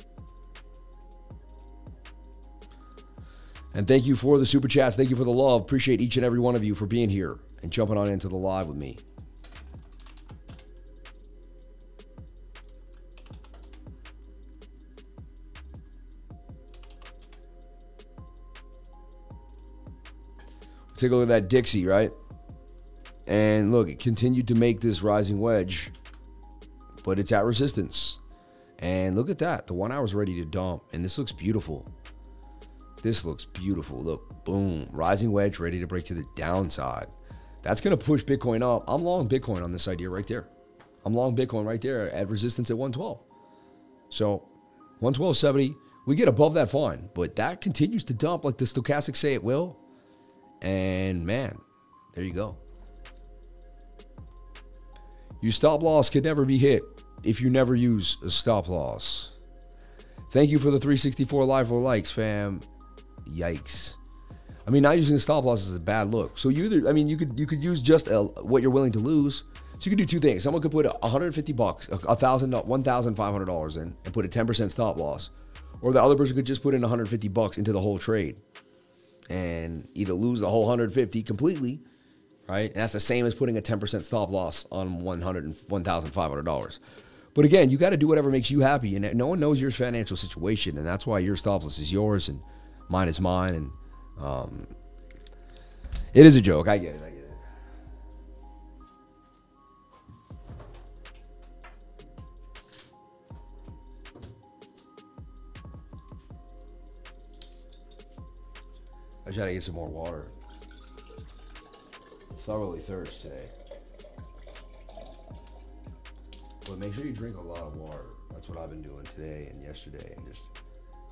A: And thank you for the super chats. Thank you for the love. Appreciate each and every one of you for being here and jumping on into the live with me. Take a look at that Dixie, right? And look, it continued to make this rising wedge, but it's at resistance. And look at that. The one hour is ready to dump. And this looks beautiful. This looks beautiful. Look, boom. Rising wedge ready to break to the downside. That's going to push Bitcoin up. I'm long Bitcoin on this idea right there. I'm long Bitcoin right there at resistance at 112. So 112.70. We get above that fine, but that continues to dump like the stochastics say it will. And man, there you go. Your stop loss could never be hit if you never use a stop loss. Thank you for the 364 live or likes, fam. Yikes. I mean, not using a stop loss is a bad look. So you either, I mean, you could you could use just a, what you're willing to lose. So you could do two things. Someone could put 150 bucks, a thousand, uh, one thousand five hundred dollars in, and put a 10% stop loss, or the other person could just put in 150 bucks into the whole trade, and either lose the whole 150 completely, right? And that's the same as putting a 10% stop loss on $100 $1,500. But again, you got to do whatever makes you happy. And no one knows your financial situation. And that's why your stop loss is yours and mine is mine. And um, it is a joke. I get it. I try to get some more water thoroughly thirst today. But make sure you drink a lot of water. That's what I've been doing today and yesterday and just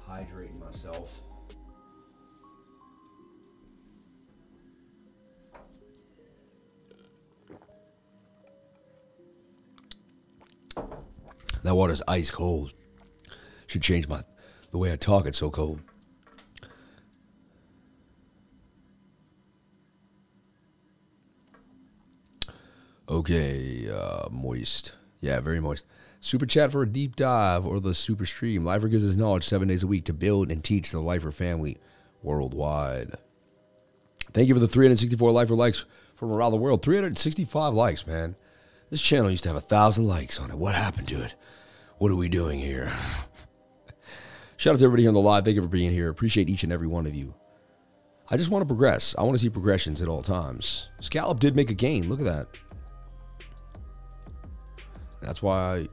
A: hydrating myself. That water's ice cold. Should change my the way I talk. It's so cold. Okay, uh, moist. Yeah, very moist. Super chat for a deep dive or the super stream. Lifer gives his knowledge seven days a week to build and teach the Lifer family worldwide. Thank you for the 364 Lifer likes from around the world. 365 likes, man. This channel used to have a thousand likes on it. What happened to it? What are we doing here? *laughs* Shout out to everybody here on the live. Thank you for being here. Appreciate each and every one of you. I just want to progress. I want to see progressions at all times. Scallop did make a gain. Look at that. That's why,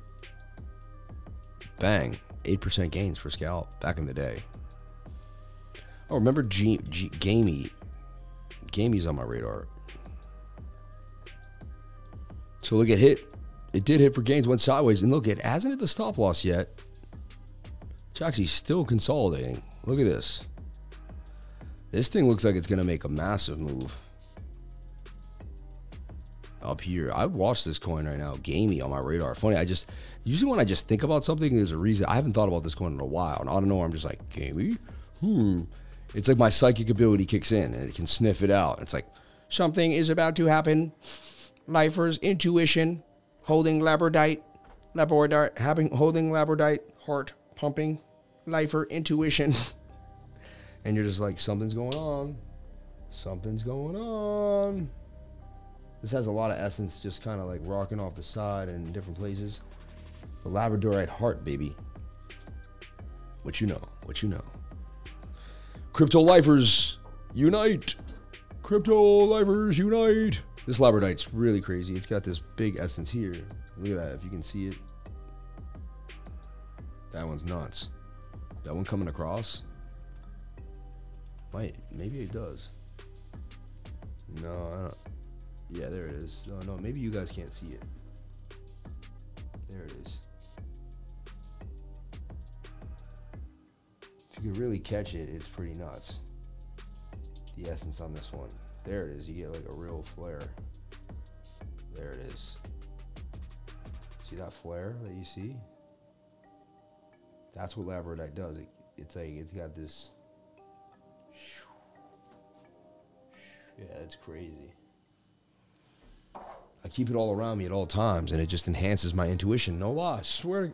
A: bang, 8% gains for Scallop back in the day. Oh, remember G, G, Gamey? Gamey's on my radar. So look at hit. It did hit for gains, went sideways, and look, it hasn't hit the stop loss yet. It's actually still consolidating. Look at this. This thing looks like it's going to make a massive move up here. I watch this coin right now, gamey on my radar. Funny, I just usually when I just think about something, there's a reason. I haven't thought about this coin in a while, and I don't know. I'm just like gamey. hmm. It's like my psychic ability kicks in and it can sniff it out. It's like something is about to happen. Lifer's intuition, holding labradorite, labradorite, having holding labradorite, heart pumping, lifer intuition. *laughs* and you're just like, something's going on. Something's going on. This has a lot of essence just kind of like rocking off the side and different places. The Labradorite heart, baby. What you know? What you know? Crypto lifers unite! Crypto lifers unite! This Labradorite's really crazy. It's got this big essence here. Look at that, if you can see it. That one's nuts. That one coming across. Might, maybe it does. No, I don't. Yeah, there it is. No, no, maybe you guys can't see it. There it is. If you can really catch it, it's pretty nuts. The essence on this one. There it is. You get like a real flare. There it is. See that flare that you see? That's what labradorite does. It, it's like it's got this. Yeah, it's crazy. I keep it all around me at all times, and it just enhances my intuition. No lie. I swear,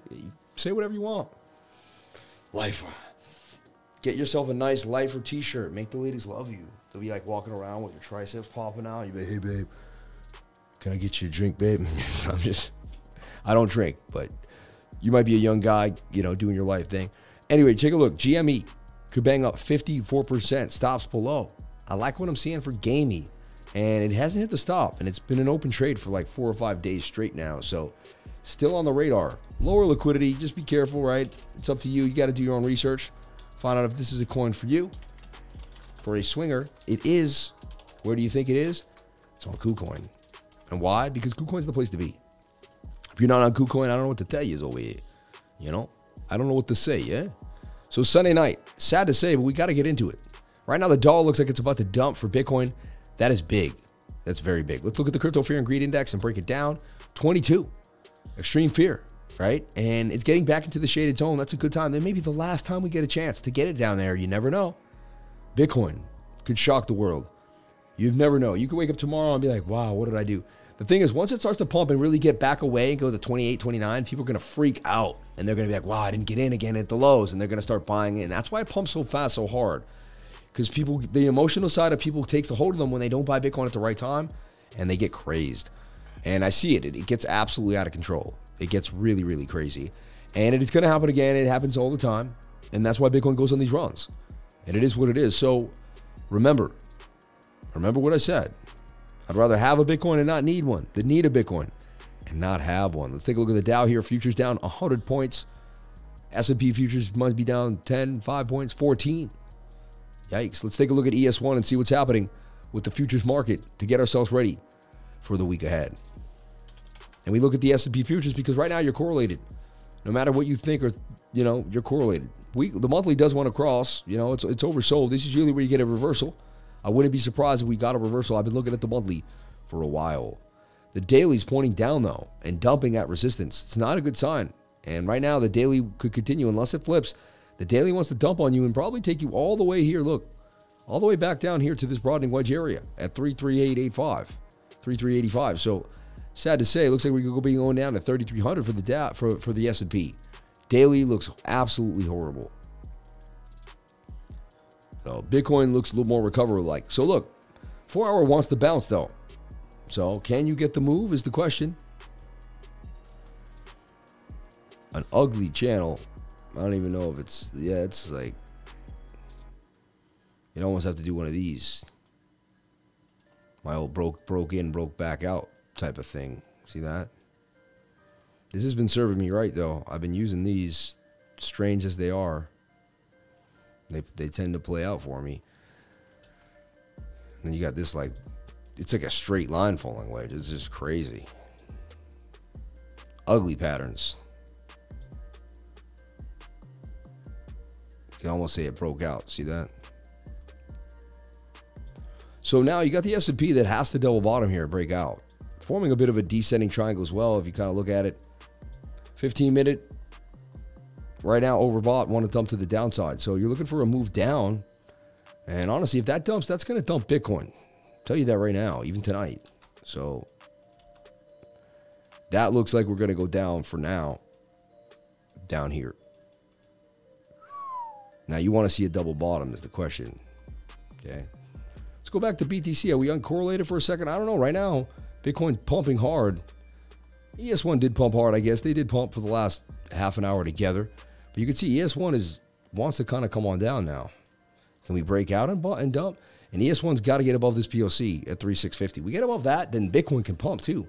A: say whatever you want. Lifer. Get yourself a nice Lifer t-shirt. Make the ladies love you. They'll be like walking around with your triceps popping out. You be, hey babe, can I get you a drink, babe? *laughs* I'm just, I don't drink, but you might be a young guy, you know, doing your life thing. Anyway, take a look. GME could bang up 54%. Stops below. I like what I'm seeing for Gamey and it hasn't hit the stop. And it's been an open trade for like four or five days straight now. So still on the radar. Lower liquidity, just be careful, right? It's up to you. You got to do your own research. Find out if this is a coin for you. For a swinger, it is. Where do you think it is? It's on KuCoin. And why? Because KuCoin's the place to be. If you're not on KuCoin, I don't know what to tell you here. You know? I don't know what to say, yeah? So Sunday night, sad to say, but we got to get into it. Right now, the dollar looks like it's about to dump for Bitcoin. That is big. That's very big. Let's look at the crypto fear and greed index and break it down. 22. Extreme fear, right? And it's getting back into the shaded zone. That's a good time. Then maybe the last time we get a chance to get it down there. You never know. Bitcoin could shock the world. You never know. You could wake up tomorrow and be like, wow, what did I do? The thing is, once it starts to pump and really get back away and go to 28, 29, people are going to freak out. And they're going to be like, wow, I didn't get in again at the lows. And they're going to start buying in. That's why it pumps so fast, so hard because people, the emotional side of people takes a hold of them when they don't buy Bitcoin at the right time and they get crazed. And I see it. It, gets absolutely out of control. It gets really, really crazy. And it's going to happen again. It happens all the time. And that's why Bitcoin goes on these runs. And it is what it is. So remember, remember what I said. I'd rather have a Bitcoin and not need one than need a Bitcoin and not have one. Let's take a look at the Dow here. Futures down 100 points. S&P futures must be down 10, 5 points, 14. Yikes. Let's take a look at ES1 and see what's happening with the futures market to get ourselves ready for the week ahead. And we look at the S&P futures because right now you're correlated. No matter what you think or you know, you're correlated. We the monthly does want to cross, you know, it's it's oversold. This is usually where you get a reversal. I wouldn't be surprised if we got a reversal. I've been looking at the monthly for a while. The daily's pointing down though and dumping at resistance. It's not a good sign. And right now the daily could continue unless it flips the daily wants to dump on you and probably take you all the way here. Look, all the way back down here to this broadening wedge area at 33885, 3385. So sad to say, it looks like we could be going down to 3300 for the for for the S&P. Daily looks absolutely horrible. So Bitcoin looks a little more recovery like. So look, four hour wants to bounce though. So can you get the move? Is the question. An ugly channel I don't even know if it's yeah, it's like you almost have to do one of these. My old broke broke in, broke back out type of thing. See that? This has been serving me right though. I've been using these, strange as they are. They they tend to play out for me. And you got this like it's like a straight line falling wedge. It's just crazy. Ugly patterns. You can almost say it broke out. See that? So now you got the S&P that has to double bottom here, break out, forming a bit of a descending triangle as well. If you kind of look at it, 15 minute, right now overbought, want to dump to the downside. So you're looking for a move down. And honestly, if that dumps, that's going to dump Bitcoin. I'll tell you that right now, even tonight. So that looks like we're going to go down for now, down here. Now you want to see a double bottom is the question. Okay. Let's go back to BTC. Are we uncorrelated for a second? I don't know. Right now, Bitcoin's pumping hard. ES1 did pump hard, I guess. They did pump for the last half an hour together. But you can see ES1 is wants to kind of come on down now. Can we break out and, and dump? And ES1's got to get above this POC at 3650. We get above that, then Bitcoin can pump too.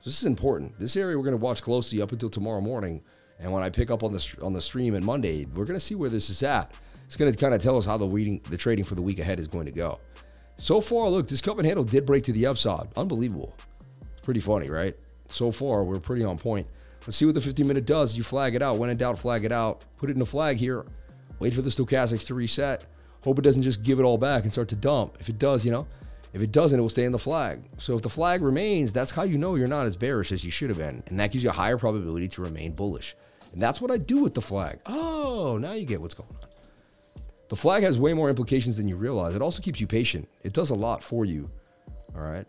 A: So this is important. This area we're going to watch closely up until tomorrow morning. And when I pick up on the on the stream on Monday, we're going to see where this is at. It's going to kind of tell us how the reading, the trading for the week ahead is going to go. So far, look, this cup and handle did break to the upside. Unbelievable. It's pretty funny, right? So far, we're pretty on point. Let's see what the 15 minute does. You flag it out. When in doubt, flag it out. Put it in a flag here. Wait for the stochastics to reset. Hope it doesn't just give it all back and start to dump. If it does, you know, if it doesn't, it will stay in the flag. So if the flag remains, that's how you know you're not as bearish as you should have been. And that gives you a higher probability to remain bullish. And that's what I do with the flag. Oh, now you get what's going on. The flag has way more implications than you realize. It also keeps you patient. It does a lot for you. All right.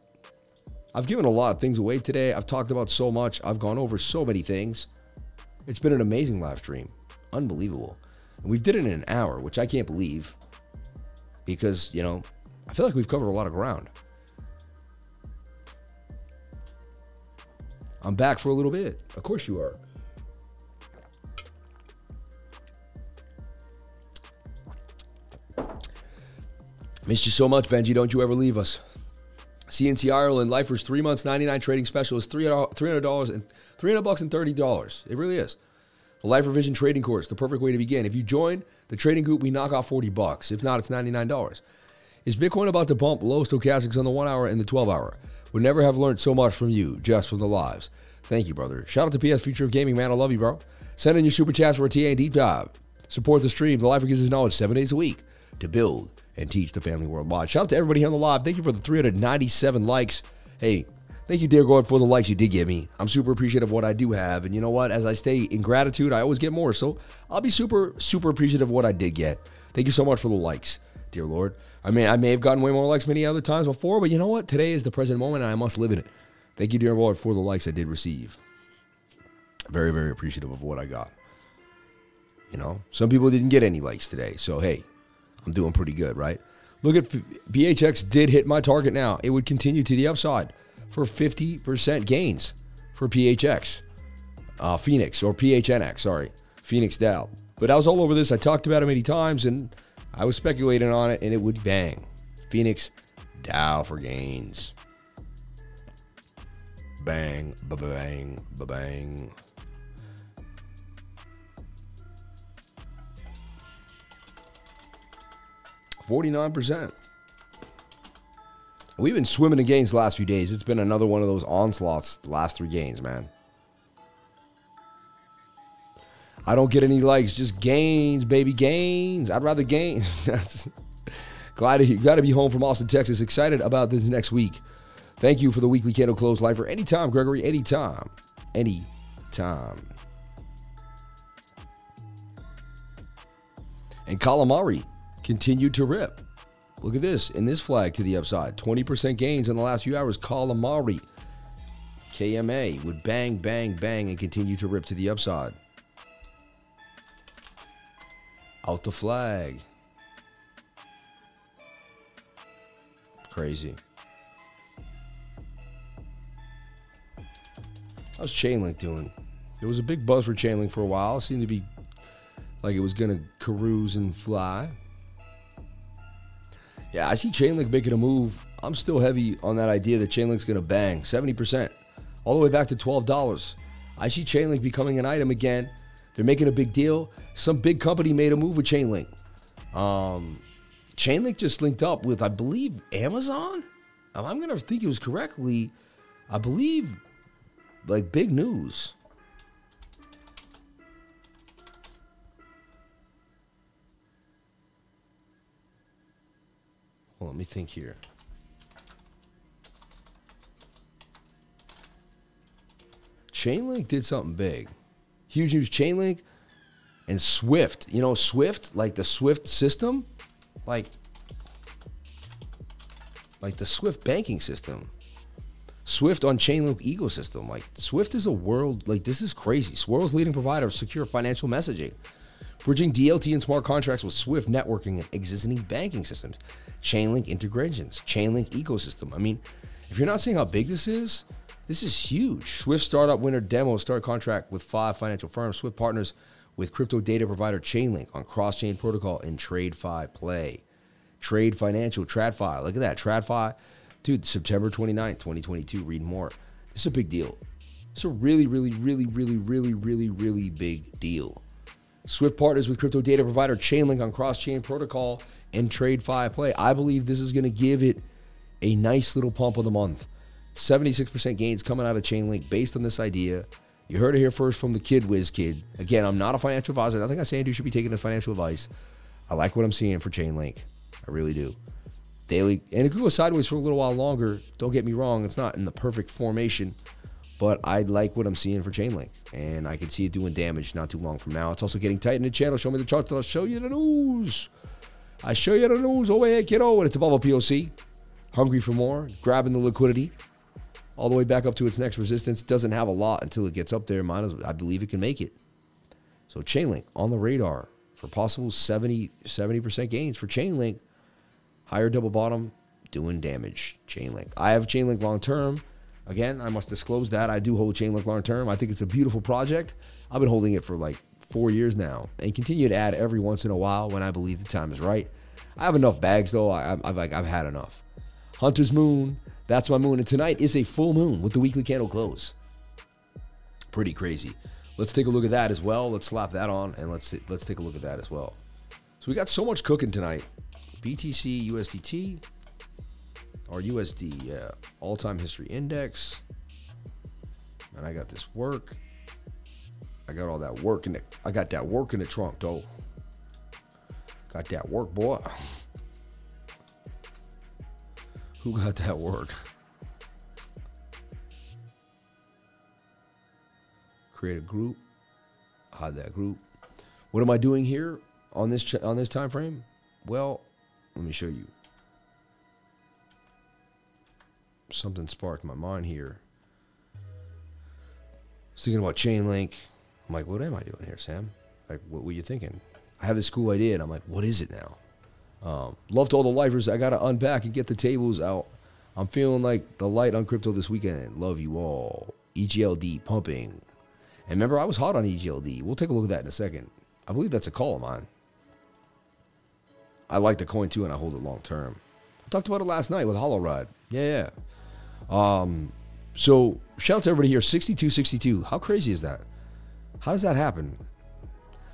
A: I've given a lot of things away today. I've talked about so much. I've gone over so many things. It's been an amazing live stream. Unbelievable. And we've did it in an hour, which I can't believe because, you know, I feel like we've covered a lot of ground. I'm back for a little bit. Of course you are. Missed you so much, Benji. Don't you ever leave us. CNC Ireland Lifers three months 99 trading special is $300 and 300 bucks and $30. It really is. The Life Revision trading course, the perfect way to begin. If you join the trading group, we knock off 40 bucks. If not, it's $99. Is Bitcoin about to bump low stochastics on the one hour and the 12 hour? Would never have learned so much from you, just from the lives. Thank you, brother. Shout out to PS Future of Gaming, man. I love you, bro. Send in your super chats for a TA and deep dive. Support the stream. The Lifer gives us knowledge seven days a week to build and teach the family worldwide. Shout out to everybody here on the live. Thank you for the 397 likes. Hey, thank you, dear God, for the likes you did give me. I'm super appreciative of what I do have. And you know what? As I stay in gratitude, I always get more. So I'll be super, super appreciative of what I did get. Thank you so much for the likes, dear Lord. I mean, I may have gotten way more likes many other times before, but you know what? Today is the present moment and I must live in it. Thank you, dear Lord, for the likes I did receive. Very, very appreciative of what I got. You know, some people didn't get any likes today. So, hey, I'm doing pretty good, right? Look at PHX did hit my target now. It would continue to the upside for 50% gains for PHX. Uh, Phoenix or PHNX, sorry. Phoenix DAO. But I was all over this. I talked about it many times and I was speculating on it and it would bang. Phoenix DAO for gains. Bang, ba bang, ba bang. 49%. We've been swimming in gains the last few days. It's been another one of those onslaughts the last three games, man. I don't get any likes, just gains, baby, gains. I'd rather gains. *laughs* Glad to, got to be home from Austin, Texas. Excited about this next week. Thank you for the weekly candle close lifer. Anytime, Gregory. Anytime. Anytime. And calamari continued to rip. Look at this in this flag to the upside 20% gains in the last few hours. Calamari KMA would bang, bang, bang and continue to rip to the upside. Out the flag. Crazy. How's Chainlink doing? There was a big buzz for Chainlink for a while. It seemed to be like it was going to carouse and fly. Yeah, I see Chainlink making a move. I'm still heavy on that idea that Chainlink's going to bang 70%, all the way back to $12. I see Chainlink becoming an item again. They're making a big deal. Some big company made a move with Chainlink. Um, Chainlink just linked up with, I believe, Amazon. I'm going to think it was correctly. I believe, like, big news. Well, let me think here. Chainlink did something big. Huge news. Chainlink And Swift, you know, Swift, like the Swift system, like like the Swift banking system. Swift on Chainlink ecosystem. Like Swift is a world like this is crazy. World's leading provider of secure financial messaging, bridging DLT and smart contracts with Swift networking and existing banking systems, Chainlink integrations, Chainlink ecosystem. I mean, if you're not seeing how big this is, this is huge. Swift startup winner demo start contract with five financial firms. Swift partners with crypto data provider Chainlink on cross-chain protocol and TradFi Play. Trade Financial, TradFi. Look at that. TradFi, dude, September 29th, 2022. Read more. It's a big deal. It's a really, really, really, really, really, really, really big deal. Swift partners with crypto data provider Chainlink on cross chain protocol and trade TradFi Play. I believe this is going to give it a nice little pump of the month. 76% gains coming out of Chainlink based on this idea. You heard it here first from the Kid Whiz Kid. Again, I'm not a financial advisor. Nothing I'm saying you should be taking as financial advice. I like what I'm seeing for Chainlink. I really do. Daily, and it could go sideways for a little while longer. Don't get me wrong, it's not in the perfect formation, but I like what I'm seeing for Chainlink, and I can see it doing damage not too long from now. It's also getting tight in the channel. Show me the charts, I'll show you the news. I show you the news. Oh, hey, kiddo, and it's above a POC. Hungry for more, grabbing the liquidity all the way back up to its next resistance. Doesn't have a lot until it gets up there. Might as well, I believe it can make it. So Chainlink on the radar for possible 70 70% gains for Chainlink. Higher double bottom, doing damage. Chainlink. I have Chainlink long term. Again, I must disclose that I do hold Chainlink long term. I think it's a beautiful project. I've been holding it for like four years now, and continue to add every once in a while when I believe the time is right. I have enough bags though. I, have like I've had enough. Hunter's Moon. That's my moon, and tonight is a full moon with the weekly candle close. Pretty crazy. Let's take a look at that as well. Let's slap that on, and let's let's take a look at that as well. So we got so much cooking tonight. BTC USDT or USD, yeah, uh, all time history index. And I got this work. I got all that work in the I got that work in the trunk though. Got that work, boy. Who got that work? Create a group. Hide that group. What am I doing here on this ch- on this time frame? Well, let me show you. Something sparked my mind here. I was thinking about Chainlink. I'm like, what am I doing here, Sam? Like, what were you thinking? I have this cool idea, and I'm like, what is it now? Um, love to all the lifers. I got to unpack and get the tables out. I'm feeling like the light on crypto this weekend. Love you all. EGLD pumping. And remember, I was hot on EGLD. We'll take a look at that in a second. I believe that's a call of mine. I like the coin too, and I hold it long term. I talked about it last night with Hollow Ride. Yeah, yeah. Um, so shout out to everybody here. 6262. How crazy is that? How does that happen?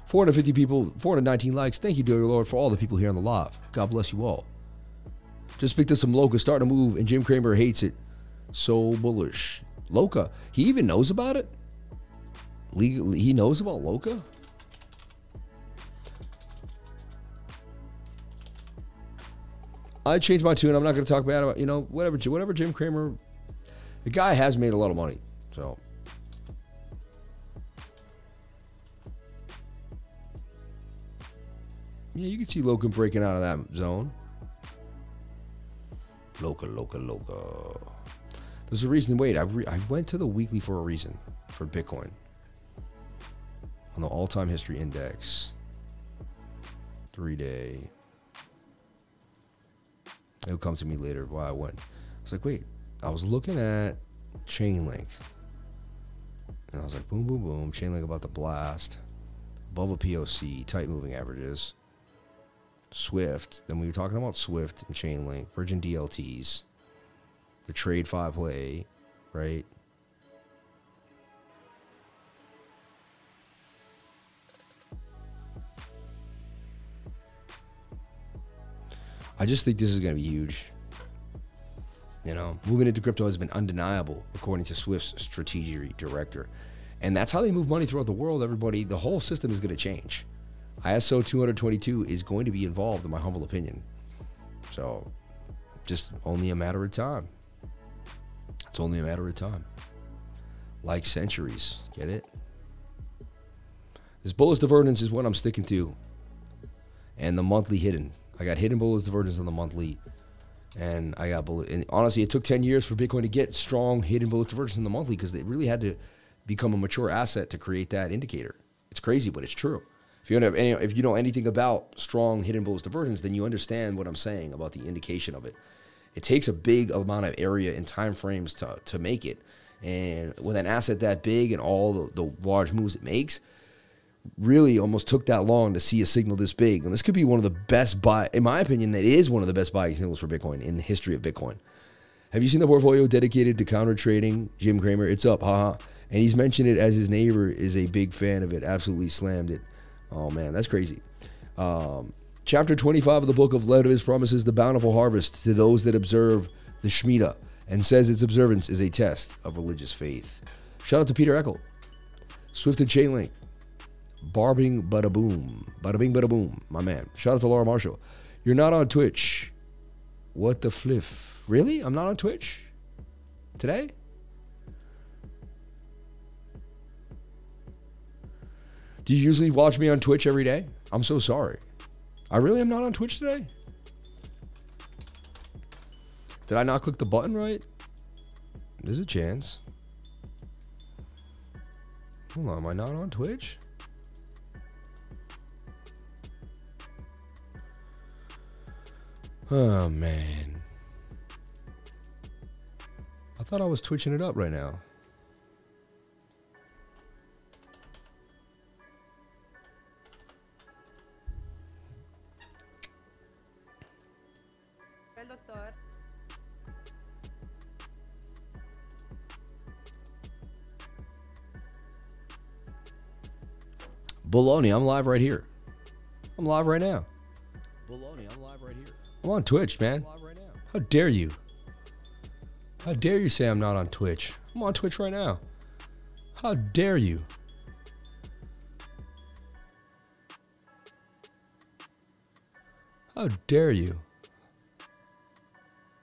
A: 450 people, 419 likes. Thank you, dear Lord, for all the people here on the live. God bless you all. Just picked up some Loca, starting to move, and Jim Cramer hates it. So bullish. Loca. He even knows about it? Legally, he knows about Loca? I changed my tune. I'm not going to talk bad about you know whatever whatever Jim Cramer. The guy has made a lot of money, so. Yeah, you can see Logan breaking out of that zone. Loca, Loca, Loca. There's a reason. Wait, I, re- I went to the weekly for a reason for Bitcoin on the all-time history index. Three day. It'll come to me later why I went. It's like, wait, I was looking at Chainlink. And I was like, boom, boom, boom. Chainlink about to blast. Above a POC, tight moving averages. Swift. Then we were talking about Swift and Chainlink, Virgin DLTs, the TradFi play, right? I just think this is going to be huge. You know, moving into crypto has been undeniable, according to Swift's strategy director. And that's how they move money throughout the world. Everybody, the whole system is going to change. ISO 222 is going to be involved, in my humble opinion. So, just only a matter of time. It's only a matter of time. Like centuries. Get it? This Bullish Divergence is what I'm sticking to. And the monthly hidden. I got hidden Bullish Divergence on the monthly. And I got bullet. And honestly, it took 10 years for Bitcoin to get strong hidden Bullish Divergence in the monthly because they really had to become a mature asset to create that indicator. It's crazy, but it's true. If you don't have any, if you know anything about strong hidden bullish divergence, then you understand what I'm saying about the indication of it. It takes a big amount of area and time frames to, to make it. And with an asset that big and all the, the large moves it makes, really almost took that long to see a signal this big. And this could be one of the best buy, in my opinion, that is one of the best buying signals for Bitcoin in the history of Bitcoin. Have you seen the portfolio dedicated to counter trading? Jim Cramer, it's up, haha. And he's mentioned it as his neighbor is a big fan of it, absolutely slammed it. Oh man, that's crazy. Um, chapter 25 of the book of Leviticus promises the bountiful harvest to those that observe the Shemitah and says its observance is a test of religious faith. Shout out to Peter Eckel, Swift and Chainlink, Barbing Bada Boom, Bada Bing Bada Boom, my man. Shout out to Laura Marshall. You're not on Twitch. What the fliff? Really? I'm not on Twitch today? Do you usually watch me on Twitch every day? I'm so sorry. I really am not on Twitch today. Did I not click the button right? There's a chance. Hold on, am I not on Twitch? Oh man. I thought I was twitching it up right now.
B: El doctor.
A: Baloney, I'm live right here. I'm live right now. Baloney, I'm live right here. I'm on Twitch, man. How dare you? How dare you say I'm not on Twitch? I'm on Twitch right now. How dare you? How dare you?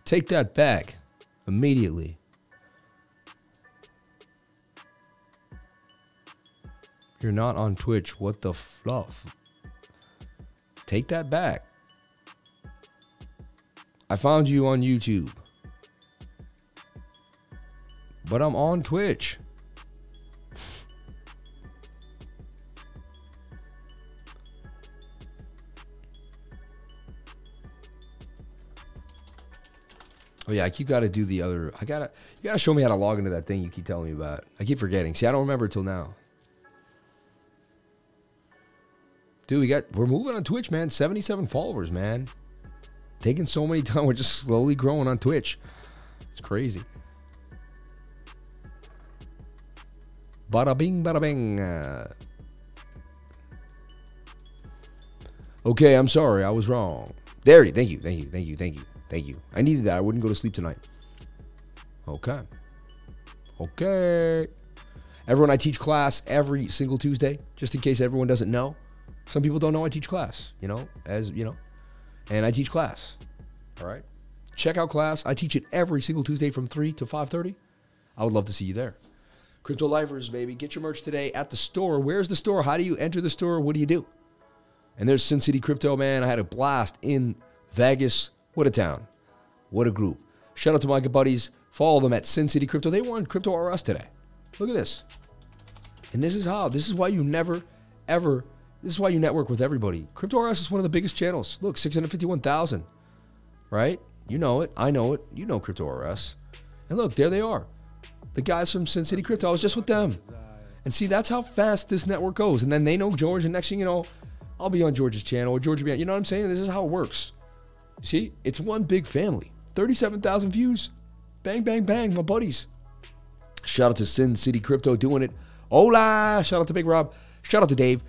A: Take that back immediately. You're not on Twitch. What the fluff? Take that back. I found you on YouTube. But I'm on Twitch. Oh yeah, I keep got to do the other. I gotta, you gotta show me how to log into that thing you keep telling me about. I keep forgetting. See, I don't remember till now. Dude, we got we're moving on Twitch, man. Seventy-seven followers, man. Taking so many *laughs* time, we're just slowly growing on Twitch. It's crazy. Bada bing, bada bing. Okay, I'm sorry, I was wrong. There, you- thank you, thank you, thank you, thank you, thank you. I needed that. I wouldn't go to sleep tonight. Okay. Okay. Everyone, I teach class every single Tuesday, just in case everyone doesn't know. Some people don't know I teach class, you know, as you know, and I teach class. All right. Check out class. I teach it every single Tuesday from 3 to 5:30. I would love to see you there. Crypto Lifers, baby. Get your merch today at the store. Where's the store? How do you enter the store? What do you do? And there's Sin City Crypto, man. I had a blast in Vegas. What a town. What a group. Shout out to my good buddies. Follow them at Sin City Crypto. They won CryptosRUs today. Look at this. And this is how. This is why you never, ever, this is why you network with everybody. CryptosRUs is one of the biggest channels. Look, 651,000, right? You know it. I know it. You know CryptosRUs. And look, there they are. The guys from Sin City Crypto. I was just with them. And see, that's how fast this network goes. And then they know George, and next thing you know, I'll be on George's channel, or George will be on. You know what I'm saying? This is how it works. See, it's one big family. 37,000 views. Bang, bang, bang, my buddies. Shout out to Sin City Crypto doing it. Hola. Shout out to Big Rob. Shout out to Dave.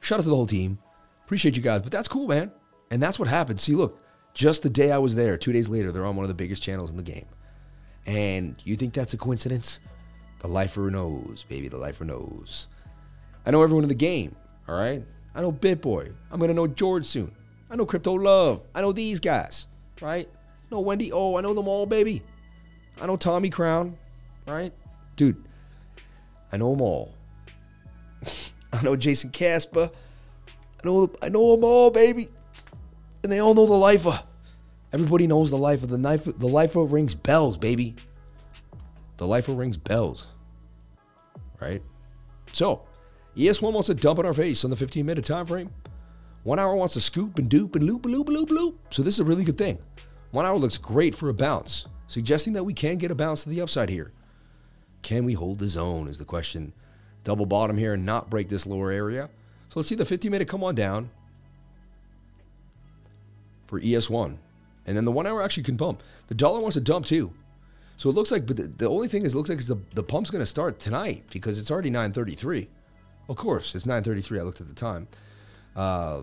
A: Shout out to the whole team. Appreciate you guys. But that's cool, man. And that's what happened. See, look, just the day I was there, two days later, they're on one of the biggest channels in the game. And you think that's a coincidence? The lifer knows, baby. The lifer knows. I know everyone in the game, all right? I know BitBoy. I'm going to know George soon. I know Crypto Love. I know these guys, right? Know Wendy Oh, I know them all, baby. I know Tommy Crown, right? Dude, I know them all. *laughs* I know Jason Casper. I know I know them all, baby. And they all know the lifer. Everybody knows the lifer. The knife the lifer rings bells, baby. The lifer rings bells. Right? So, ES1 wants to dump in our face on the 15 minute time frame. One hour wants to scoop and dupe and loop and loop and loop and loop. So this is a really good thing. One hour looks great for a bounce, suggesting that we can get a bounce to the upside here. Can we hold the zone is the question. Double bottom here and not break this lower area. So let's see the 15 minute come on down for ES1. And then the one hour actually can pump. The dollar wants to dump too. So it looks like, but the, the only thing is, it looks like the, the pump's going to start tonight because it's already 9:33. Of course, it's 9:33. I looked at the time, uh,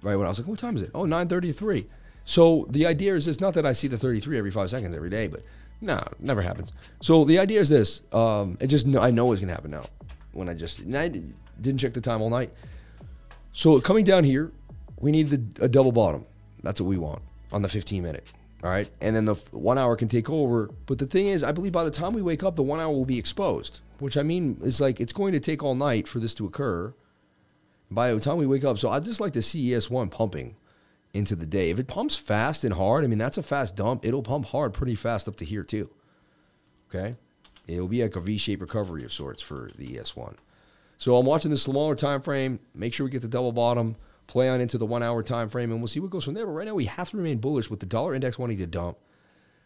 A: right when I was like, "What time is it?" Oh, 9:33. So the idea is this: not that I see the 33 every five seconds every day, but no, never happens. So the idea is this: um, it just I know it's going to happen now. When I just I didn't check the time all night. So coming down here, we need a double bottom. That's what we want on the 15 minute. All right. And then the one hour can take over. But the thing is, I believe by the time we wake up, the one hour will be exposed, which I mean is like it's going to take all night for this to occur. By the time we wake up, so I just like the CES1 pumping into the day. If it pumps fast and hard, I mean, that's a fast dump. It'll pump hard pretty fast up to here, too. Okay. It'll be like a V shaped recovery of sorts for the ES1. So I'm watching the smaller time frame. Make sure we get the double bottom play on into the one hour time frame, and we'll see what goes from there. But right now, we have to remain bullish with the dollar index wanting to dump,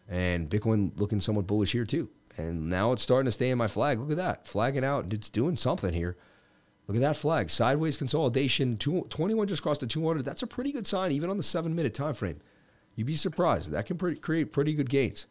A: and Bitcoin looking somewhat bullish here too. And now it's starting to stay in my flag. Look at that, flagging out. And it's doing something here. Look at that flag. Sideways consolidation. 21 just crossed the 200. That's a pretty good sign, even on the seven minute time frame. You'd be surprised. That can pre- create pretty good gains.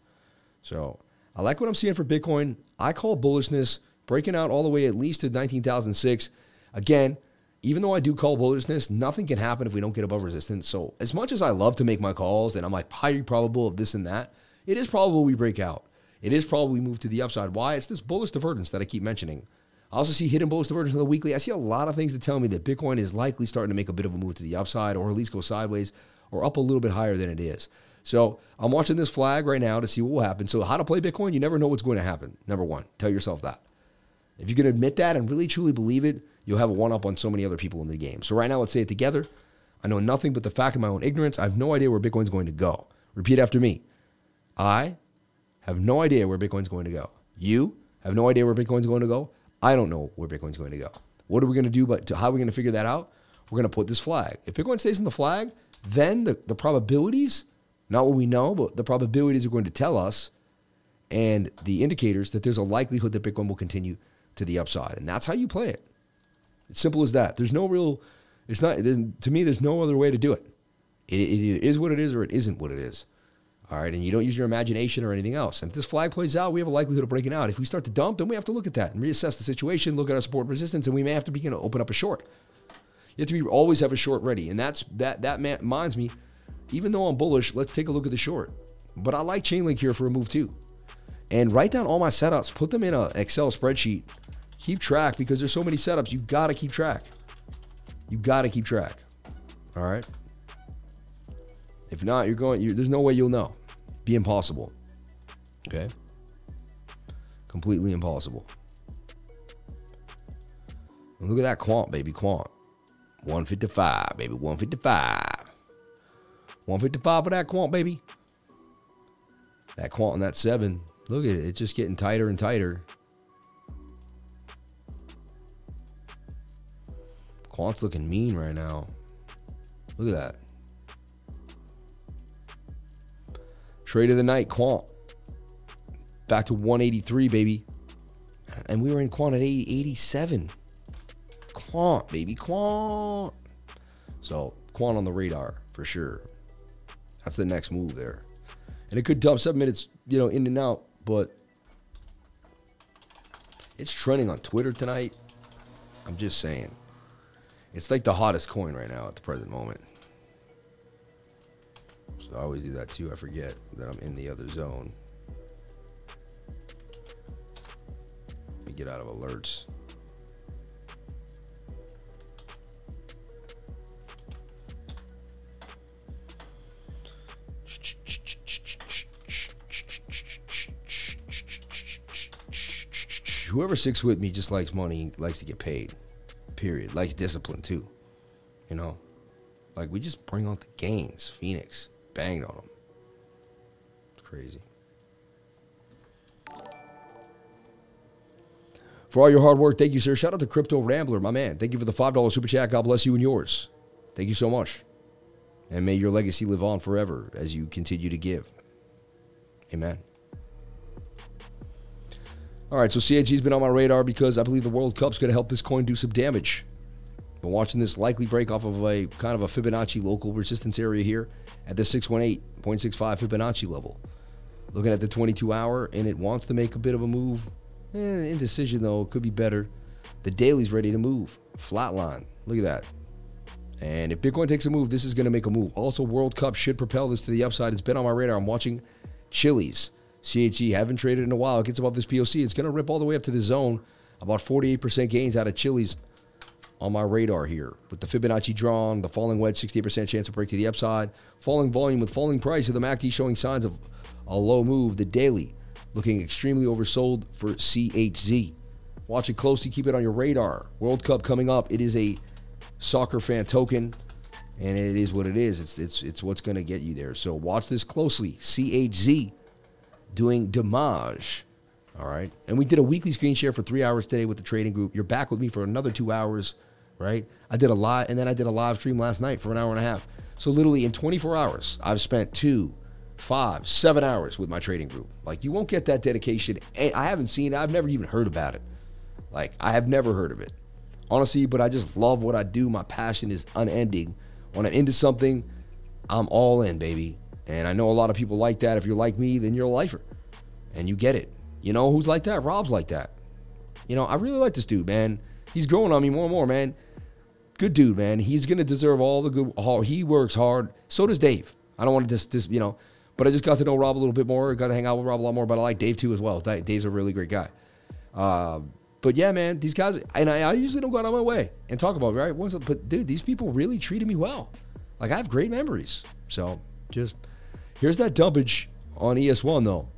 A: So I like what I'm seeing for Bitcoin. I call bullishness breaking out all the way at least to 19,006. Again, even though I do call bullishness, nothing can happen if we don't get above resistance. So, as much as I love to make my calls and I'm like highly probable of this and that, it is probable we break out. It is probably move to the upside. Why? It's this bullish divergence that I keep mentioning. I also see hidden bullish divergence on the weekly. I see a lot of things that tell me that Bitcoin is likely starting to make a bit of a move to the upside or at least go sideways or up a little bit higher than it is. So I'm watching this flag right now to see what will happen. So, how to play Bitcoin, you never know what's going to happen. Number one, tell yourself that. If you can admit that and really truly believe it, you'll have a one up on so many other people in the game. So right now, let's say it together. I know nothing but the fact of my own ignorance. I have no idea where Bitcoin's going to go. Repeat after me. I have no idea where Bitcoin's going to go. You have no idea where Bitcoin's going to go. I don't know where Bitcoin's going to go. What are we going to do? But how are we going to figure that out? We're going to put this flag. If Bitcoin stays in the flag, then the, the probabilities, not what we know, but the probabilities are going to tell us and the indicators that there's a likelihood that Bitcoin will continue to the upside. And that's how you play it. It's simple as that. There's no real, it's not, to me, there's no other way to do it. it. It is what it is or it isn't what it is. All right. And you don't use your imagination or anything else. And if this flag plays out, we have a likelihood of breaking out. If we start to dump, then we have to look at that and reassess the situation, look at our support and resistance, and we may have to begin to open up a short. You have to be, always have a short ready. And that's that that reminds me, even though I'm bullish, let's take a look at the short. But I like Chainlink here for a move too. And write down all my setups, put them in an Excel spreadsheet, keep track because there's so many setups. You got to keep track. You got to keep track. All right. If not, you're going. You're, there's no way you'll know. Be impossible. Okay. Completely impossible. And look at that quant, baby, quant. 155, baby, 155. 155 for that quant, baby. That quant and that seven. Look at it. It's just getting tighter and tighter. Quant's looking mean right now. Look at that. Trade of the night, Quant. Back to 183, baby. And we were in Quant at 80, 87. Quant, baby, Quant. So, Quant on the radar for sure. That's the next move there. And it could dump seven minutes, you know, in and out, but it's trending on Twitter tonight. I'm just saying. It's like the hottest coin right now at the present moment. So I always do that too. I forget that I'm in the other zone. Let me get out of alerts. Whoever sticks with me just likes money, likes to get paid Period. Likes discipline too. You know, like we just bring out the gains. Phoenix banged on them. It's crazy. For all your hard work, thank you, sir. Shout out to Crypto Rambler, my man. Thank you for the $5 super chat. God bless you and yours. Thank you so much. And may your legacy live on forever as you continue to give. Amen. All right, so CAG's been on my radar because I believe the World Cup's going to help this coin do some damage. Been watching this likely break off of a kind of a Fibonacci local resistance area here at the 618.65 Fibonacci level. Looking at the 22 hour, and it wants to make a bit of a move. Eh, indecision though, could be better. The daily's ready to move. Flatline. Look at that. And if Bitcoin takes a move, this is going to make a move. Also, World Cup should propel this to the upside. It's been on my radar. I'm watching Chiliz. CHZ haven't traded in a while. It gets above this POC. It's going to rip all the way up to the zone. About 48% gains out of Chiliz on my radar here. With the Fibonacci drawn, the falling wedge, 68% chance to break to the upside. Falling volume with falling price of the MACD showing signs of a low move. The daily looking extremely oversold for CHZ. Watch it closely. Keep it on your radar. World Cup coming up. It is a soccer fan token, and it is what it is. It's it's it's what's going to get you there. So watch this closely. CHZ doing damage. All right, and we did a weekly screen share for three hours today with the trading group. You're back with me for another two hours, right? I did a lot, and then I did a live stream last night for an hour and a half. So literally in 24 hours, I've spent two, five, seven hours with my trading group. Like you won't get that dedication. I haven't seen it. I've never even heard about it. Like I have never heard of it honestly, but I just love what I do. My passion is unending. When I'm into something, I'm all in, baby. And I know a lot of people like that. If you're like me, then you're a lifer and you get it. You know who's like that? Rob's like that. You know, I really like this dude, man. He's growing on me more and more, man. Good dude, man. He's gonna deserve all the good. He works hard. So does Dave. I don't want to just, just, you know, but I just got to know Rob a little bit more. Got to hang out with Rob a lot more. But I like Dave too as well. Dave's a really great guy. Uh, but yeah, man, these guys, and I, I, usually don't go out of my way and talk about it, right? Once, but dude, these people really treated me well. Like I have great memories. So just here's that dumpage on ES1 though.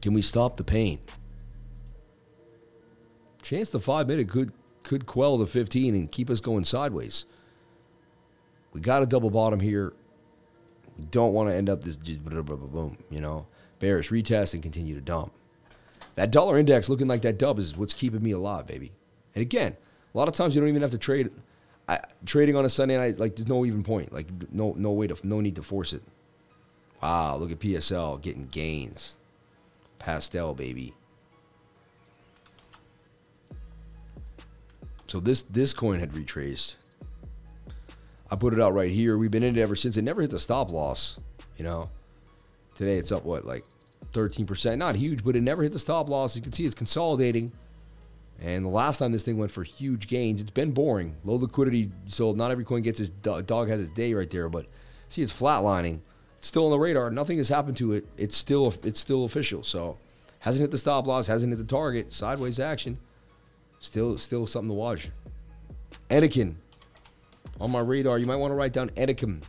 A: Can we stop the pain? Chance the five minute could could quell the 15 and keep us going sideways. We got a double bottom here. We don't want to end up this just boom, you know, bearish retest and continue to dump. That dollar index looking like that dub is what's keeping me alive, baby. And again, a lot of times you don't even have to trade. I, trading on a Sunday night, like there's no even point, like no no way to no need to force it. Wow, look at PSL getting gains. Pastel, baby. So this this coin had retraced. I put it out right here. We've been in it ever since. It never hit the stop loss. You know, today it's up what like 13%. Not huge, but it never hit the stop loss. You can see it's consolidating. And the last time this thing went for huge gains, it's been boring. Low liquidity, so not every coin gets its dog has its day right there. But see, it's flatlining. It's still on the radar. Nothing has happened to it. It's still it's still official. So hasn't hit the stop loss, hasn't hit the target. Sideways action. Still still something to watch. Anakin on my radar. You might want to write down Anakin.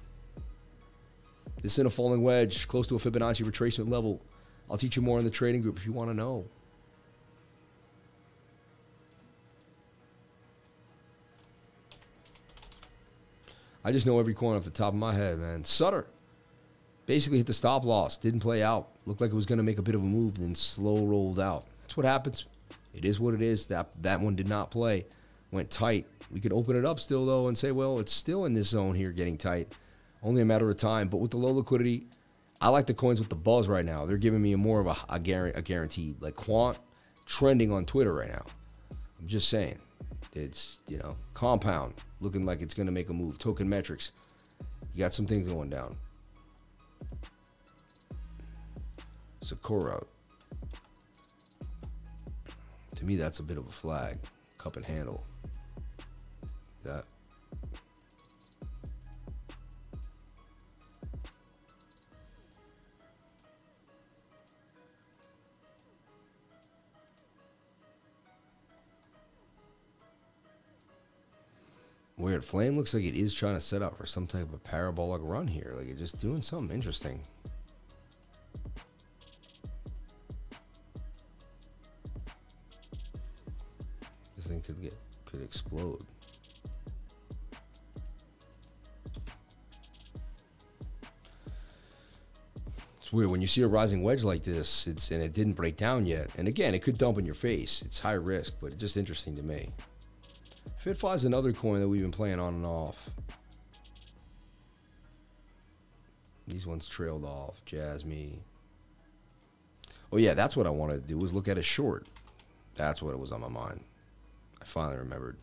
A: This is in a falling wedge, close to a Fibonacci retracement level. I'll teach you more in the trading group if you want to know. I just know every coin off the top of my head, man. Sutter basically hit the stop loss, didn't play out. Looked like it was going to make a bit of a move, then slow rolled out. That's what happens. It is what it is. That that one did not play. Went tight. We could open it up still though and say, well, it's still in this zone here, getting tight. Only a matter of time. But with the low liquidity, I like the coins with the buzz right now. They're giving me a more of a, a, guarantee, a guarantee. Like Quant trending on Twitter right now. I'm just saying. It's, you know, compound looking like it's going to make a move. Token metrics. You got some things going down. Sakura. To me, that's a bit of a flag. Cup and handle. That. Weird. Flame looks like it is trying to set up for some type of parabolic run here. Like it's just doing something interesting. This thing could get could explode. It's weird when you see a rising wedge like this. It's and it didn't break down yet. And again, it could dump in your face. It's high risk, but it's just interesting to me. FitFi is another coin that we've been playing on and off. These ones trailed off. Jasmy. Oh yeah, that's what I wanted to do was look at a short. That's what it was on my mind. I finally remembered.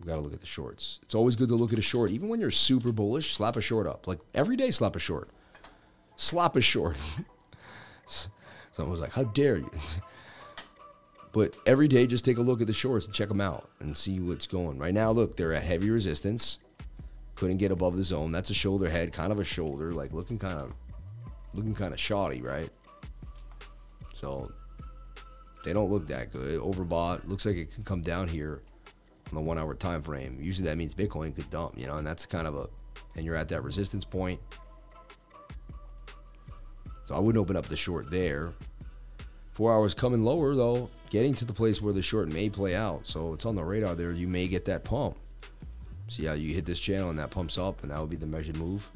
A: We got to look at the shorts. It's always good to look at a short, even when you're super bullish. Slap a short up, like every day. Slap a short. Slap a short. *laughs* Someone was like, "How dare you?" *laughs* but every day, just take a look at the shorts and check them out and see what's going. Right now, look, they're at heavy resistance. Couldn't get above the zone. That's a shoulder head, kind of a shoulder, like looking kind of, looking kind of shoddy, right? So they don't look that good. Overbought. Looks like it can come down here on the one hour time frame. Usually that means Bitcoin could dump, you know, and that's kind of a, and you're at that resistance point. So I wouldn't open up the short there. Four hours coming lower though, getting to the place where the short may play out. So it's on the radar there. You may get that pump. See how you hit this channel and that pumps up, and that would be the measured move.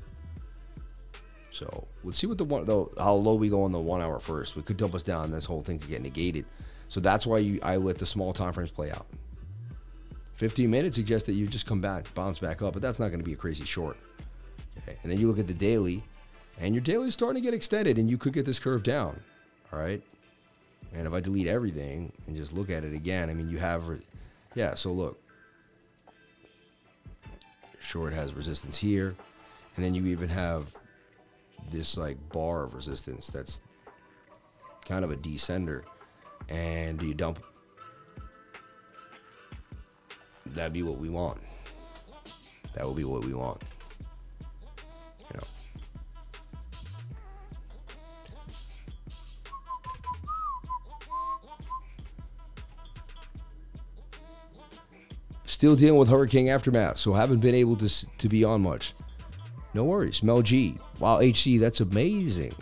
A: So let's see what the one though how low we go on the one hour first. We could dump us down. This whole thing could get negated. So that's why you I let the small time frames play out. 15 minutes suggests that you just come back, bounce back up, but that's not going to be a crazy short. Okay. And then you look at the daily, and your daily is starting to get extended, and you could get this curve down. All right. And if I delete everything and just look at it again, I mean, you have, yeah. So look, short has resistance here, and then you even have this like bar of resistance that's kind of a descender, and you dump that'd be what we want. That would be what we want. You know. Still dealing with hurricane aftermath, so haven't been able to to be on much. No worries, Mel G. Wow, HC, that's amazing.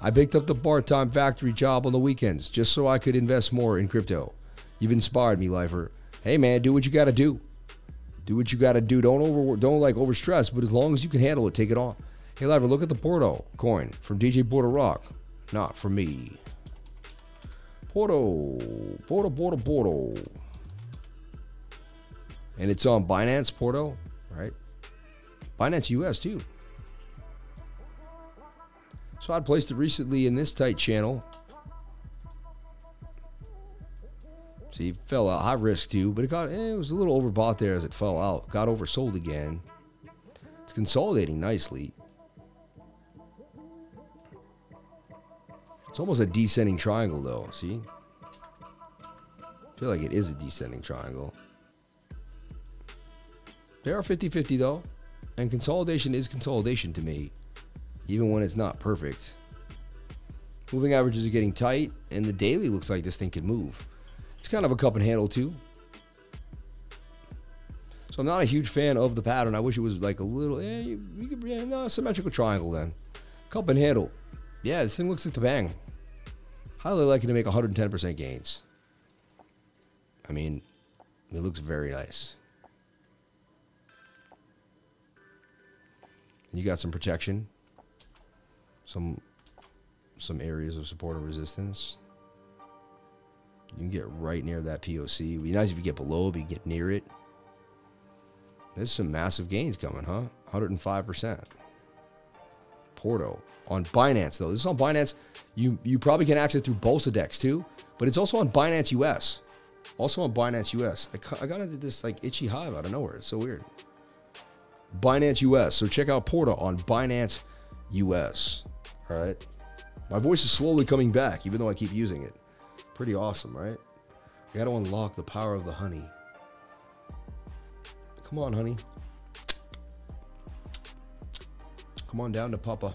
A: I picked up the part-time factory job on the weekends just so I could invest more in crypto. You've inspired me, lifer hey man, do what you got to do. Do what you got to do. Don't over don't like overstress, but as long as you can handle it, take it on. Hey, Lifer, look at the Porto coin from DJ Porter Rock. Not for me. Porto, Porto, Porto, Porto. And it's on Binance Porto, right? Binance US too. So I'd placed it recently in this tight channel So he fell out. High risk too, but it got eh, it was a little overbought there as it fell out. Got oversold again. It's consolidating nicely. It's almost a descending triangle though, see? I feel like it is a descending triangle. They are 50-50 though. And consolidation is consolidation to me, even when it's not perfect. Moving averages are getting tight, and the daily looks like this thing can move. It's kind of a cup and handle too. So I'm not a huge fan of the pattern. I wish it was like a little, eh, you, you could, yeah, no, symmetrical triangle then. Cup and handle. Yeah, this thing looks like the bang. Highly likely to make 110% gains. I mean, it looks very nice. You got some protection, some some areas of support and resistance. You can get right near that POC. It'd be nice if you get below, but you get near it. There's some massive gains coming, huh? 105%. Porto. On Binance, though. This is on Binance. You you probably can access it through Bolsa Dex too, but it's also on Binance US. Also on Binance US. I, I got into this like itchy hive out of nowhere. It's so weird. Binance US. So check out Porta on Binance US. All right. My voice is slowly coming back, even though I keep using it. Pretty awesome, right? You gotta unlock the power of the honey. Come on, honey. Come on down to Papa.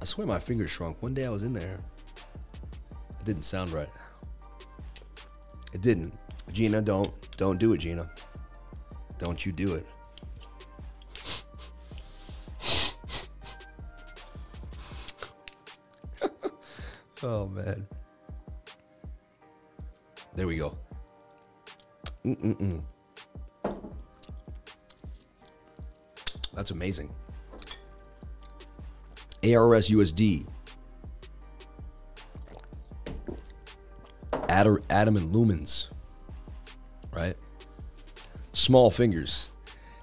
A: I swear my fingers shrunk. One day I was in there. It didn't sound right. It didn't. Gina, don't don't do it, Gina. Don't you do it. *laughs* Oh man. There we go. Mm-mm-mm. That's amazing. ARS USD. Atom and lumens. Right? Small fingers.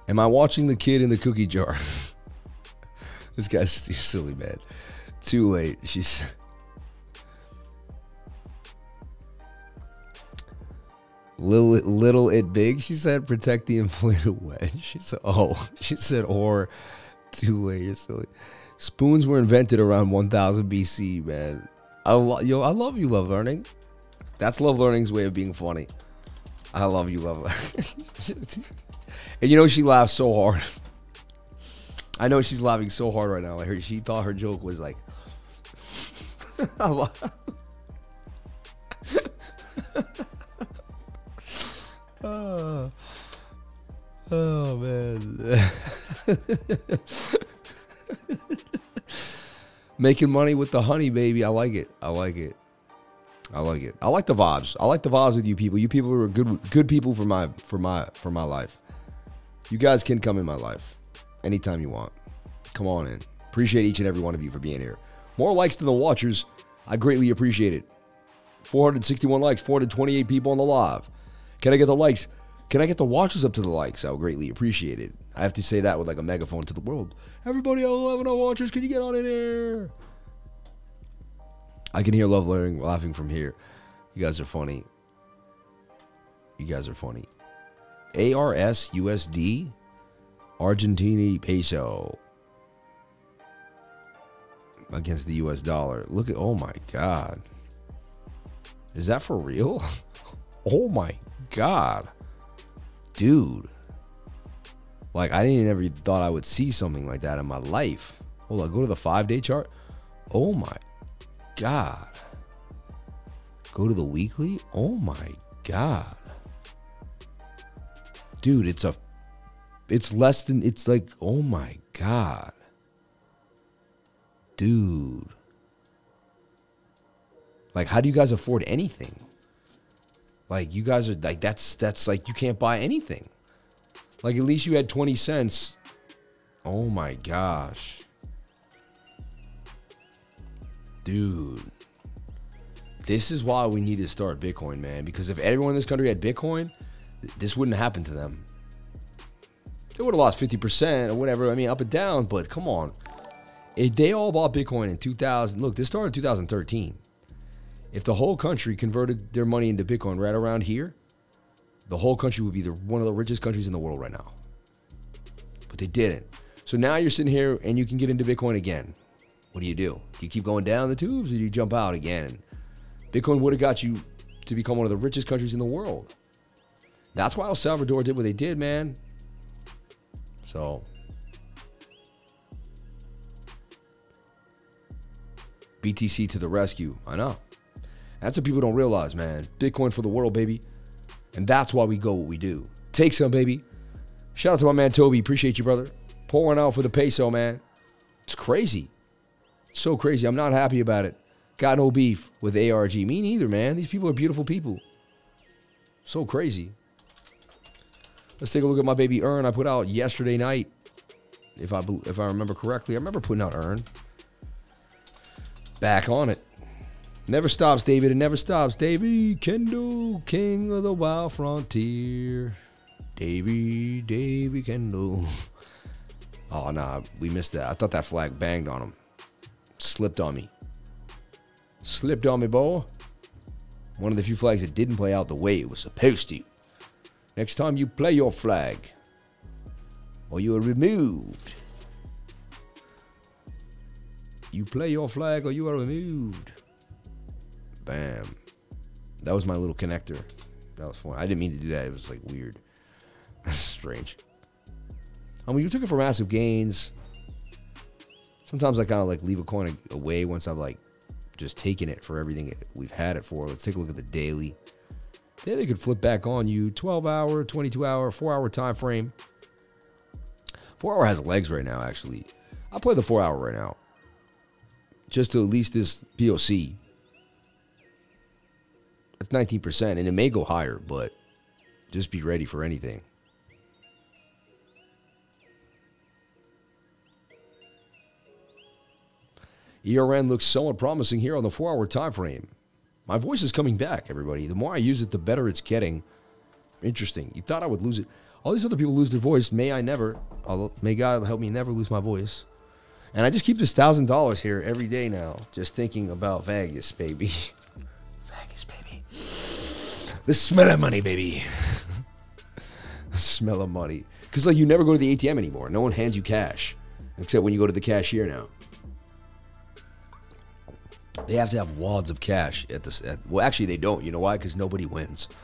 A: Am I watching the kid in the cookie jar? *laughs* this guy's *laughs* silly, man. Too late. She's. Little, little it big, she said, protect the inflated *laughs* wedge. She said, oh, she said, or too late, you're silly. Spoons were invented around 1000 BC, man. I lo- yo, I love you, love learning. That's love learning's way of being funny. I love you, love learning. *laughs* and you know she laughs so hard. I know she's laughing so hard right now. Like her, she thought her joke was like. oh, *laughs* oh man. *laughs* Making money with the honey, baby. I like it. I like it. I like it. I like the vibes. I like the vibes with you people. You people are good good people for my for my for my life. You guys can come in my life anytime you want. Come on in. Appreciate each and every one of you for being here. More likes than the watchers. I greatly appreciate it. 461 likes, 428 people on the live. Can I get the likes? Can I get the watches up to the likes? I would greatly appreciate it. I have to say that with like a megaphone to the world. Everybody else no watchers, can you get on in here? I can hear love learning laughing from here. You guys are funny. You guys are funny. ARS USD Argentine peso against the US dollar. Look at oh my god. Is that for real? *laughs* oh my god. Dude. Like I didn't ever thought I would see something like that in my life. Hold on, go to the five day chart. Oh my god. Go to the weekly. Oh my god. Dude, it's a it's less than it's like oh my god. Dude. Like how do you guys afford anything? Like you guys are like that's that's like you can't buy anything. Like at least you had 20 cents. Oh my gosh. Dude. This is why we need to start Bitcoin, man. Because if everyone in this country had Bitcoin, this wouldn't happen to them. They would have lost 50% or whatever. I mean, up and down, but come on. If they all bought Bitcoin in 2000, look, this started in 2013. If the whole country converted their money into Bitcoin right around here, the whole country would be the, one of the richest countries in the world right now. But they didn't. So now you're sitting here and you can get into Bitcoin again. What do you do? Do you keep going down the tubes or do you jump out again? Bitcoin would have got you to become one of the richest countries in the world. That's why El Salvador did what they did, man. So BTC to the rescue. I know. That's what people don't realize, man. Bitcoin for the world, baby. And that's why we go what we do. Take some, baby. Shout out to my man Toby. Appreciate you, brother. Pouring out for the peso, man. It's crazy. So crazy. I'm not happy about it. Got no beef with ARG. Me neither, man. These people are beautiful people. So crazy. Let's take a look at my baby ERN I put out yesterday night. If I if I remember correctly, I remember putting out ERN. Back on it. Never stops, David. It never stops. Davy Kendall, king of the wild frontier. Davy, Davy Kendall. *laughs* Oh, nah, we missed that. I thought that flag banged on him. Slipped on me. Slipped on me, boy. One of the few flags that didn't play out the way it was supposed to. Next time you play your flag, or you are removed. You play your flag or you are removed. Bam. That was my little connector. That was fun. I didn't mean to do that. It was like weird. *laughs* Strange. I mean, you took it for massive gains. Sometimes I kind of like leave a coin away once I've like just taken it for everything we've had it for. Let's take a look at the daily. Daily could flip back on you. 12 hour, 22 hour, 4 hour time frame. 4 hour has legs right now, actually. I'll play the 4 hour right now. Just to at least this POC That's 19%, and it may go higher, but just be ready for anything. ERN looks somewhat promising here on the four hour time frame. My voice is coming back, everybody. The more I use it, the better it's getting. Interesting. You thought I would lose it. All these other people lose their voice. May I never. Although, may God help me never lose my voice. And I just keep this thousand dollars here every day now, just thinking about Vegas, baby. *laughs* Vegas, baby. The smell of money, baby. *laughs* the smell of money. Because like you never go to the ATM anymore. No one hands you cash, except when you go to the cashier now. They have to have wads of cash at this. At, well, actually, they don't. You know why? Because nobody wins. *laughs*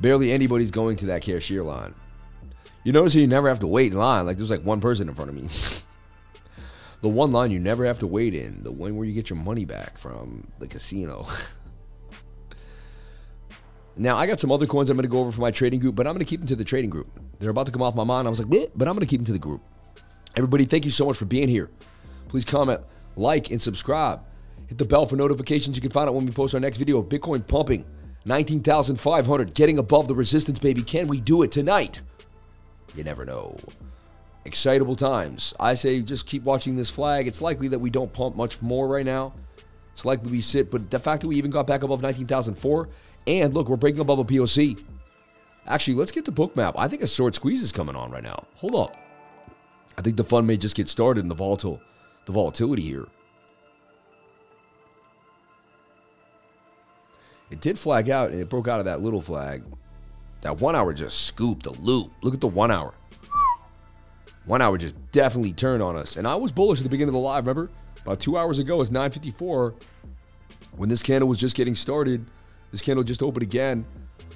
A: Barely anybody's going to that cashier line. You notice you never have to wait in line. Like there's like one person in front of me. *laughs* the one line you never have to wait in, the one where you get your money back from the casino. *laughs* now I got some other coins I'm to go over for my trading group, but I'm to keep them to the trading group. They're about to come off my mind. I was like, but I'm to keep them to the group. Everybody, thank you so much for being here. Please comment, like, and subscribe. Hit the bell for notifications. You can find out when we post our next video of Bitcoin pumping 19,500, getting above the resistance, baby. Can we do it tonight? You never know. Excitable times. I say just keep watching this flag. It's likely that we don't pump much more right now. It's likely we sit, but the fact that we even got back above 19,004, and look, we're breaking above a POC. Actually, let's get the Bookmap. I think a short squeeze is coming on right now. Hold up. I think the fun may just get started in the volatile, the volatility here. It did flag out and it broke out of that little flag. That one hour just scooped a loop. Look at the one hour. One hour just definitely turned on us. And I was bullish at the beginning of the live, remember? About two hours ago, it's 9.54. When this candle was just getting started, this candle just opened again,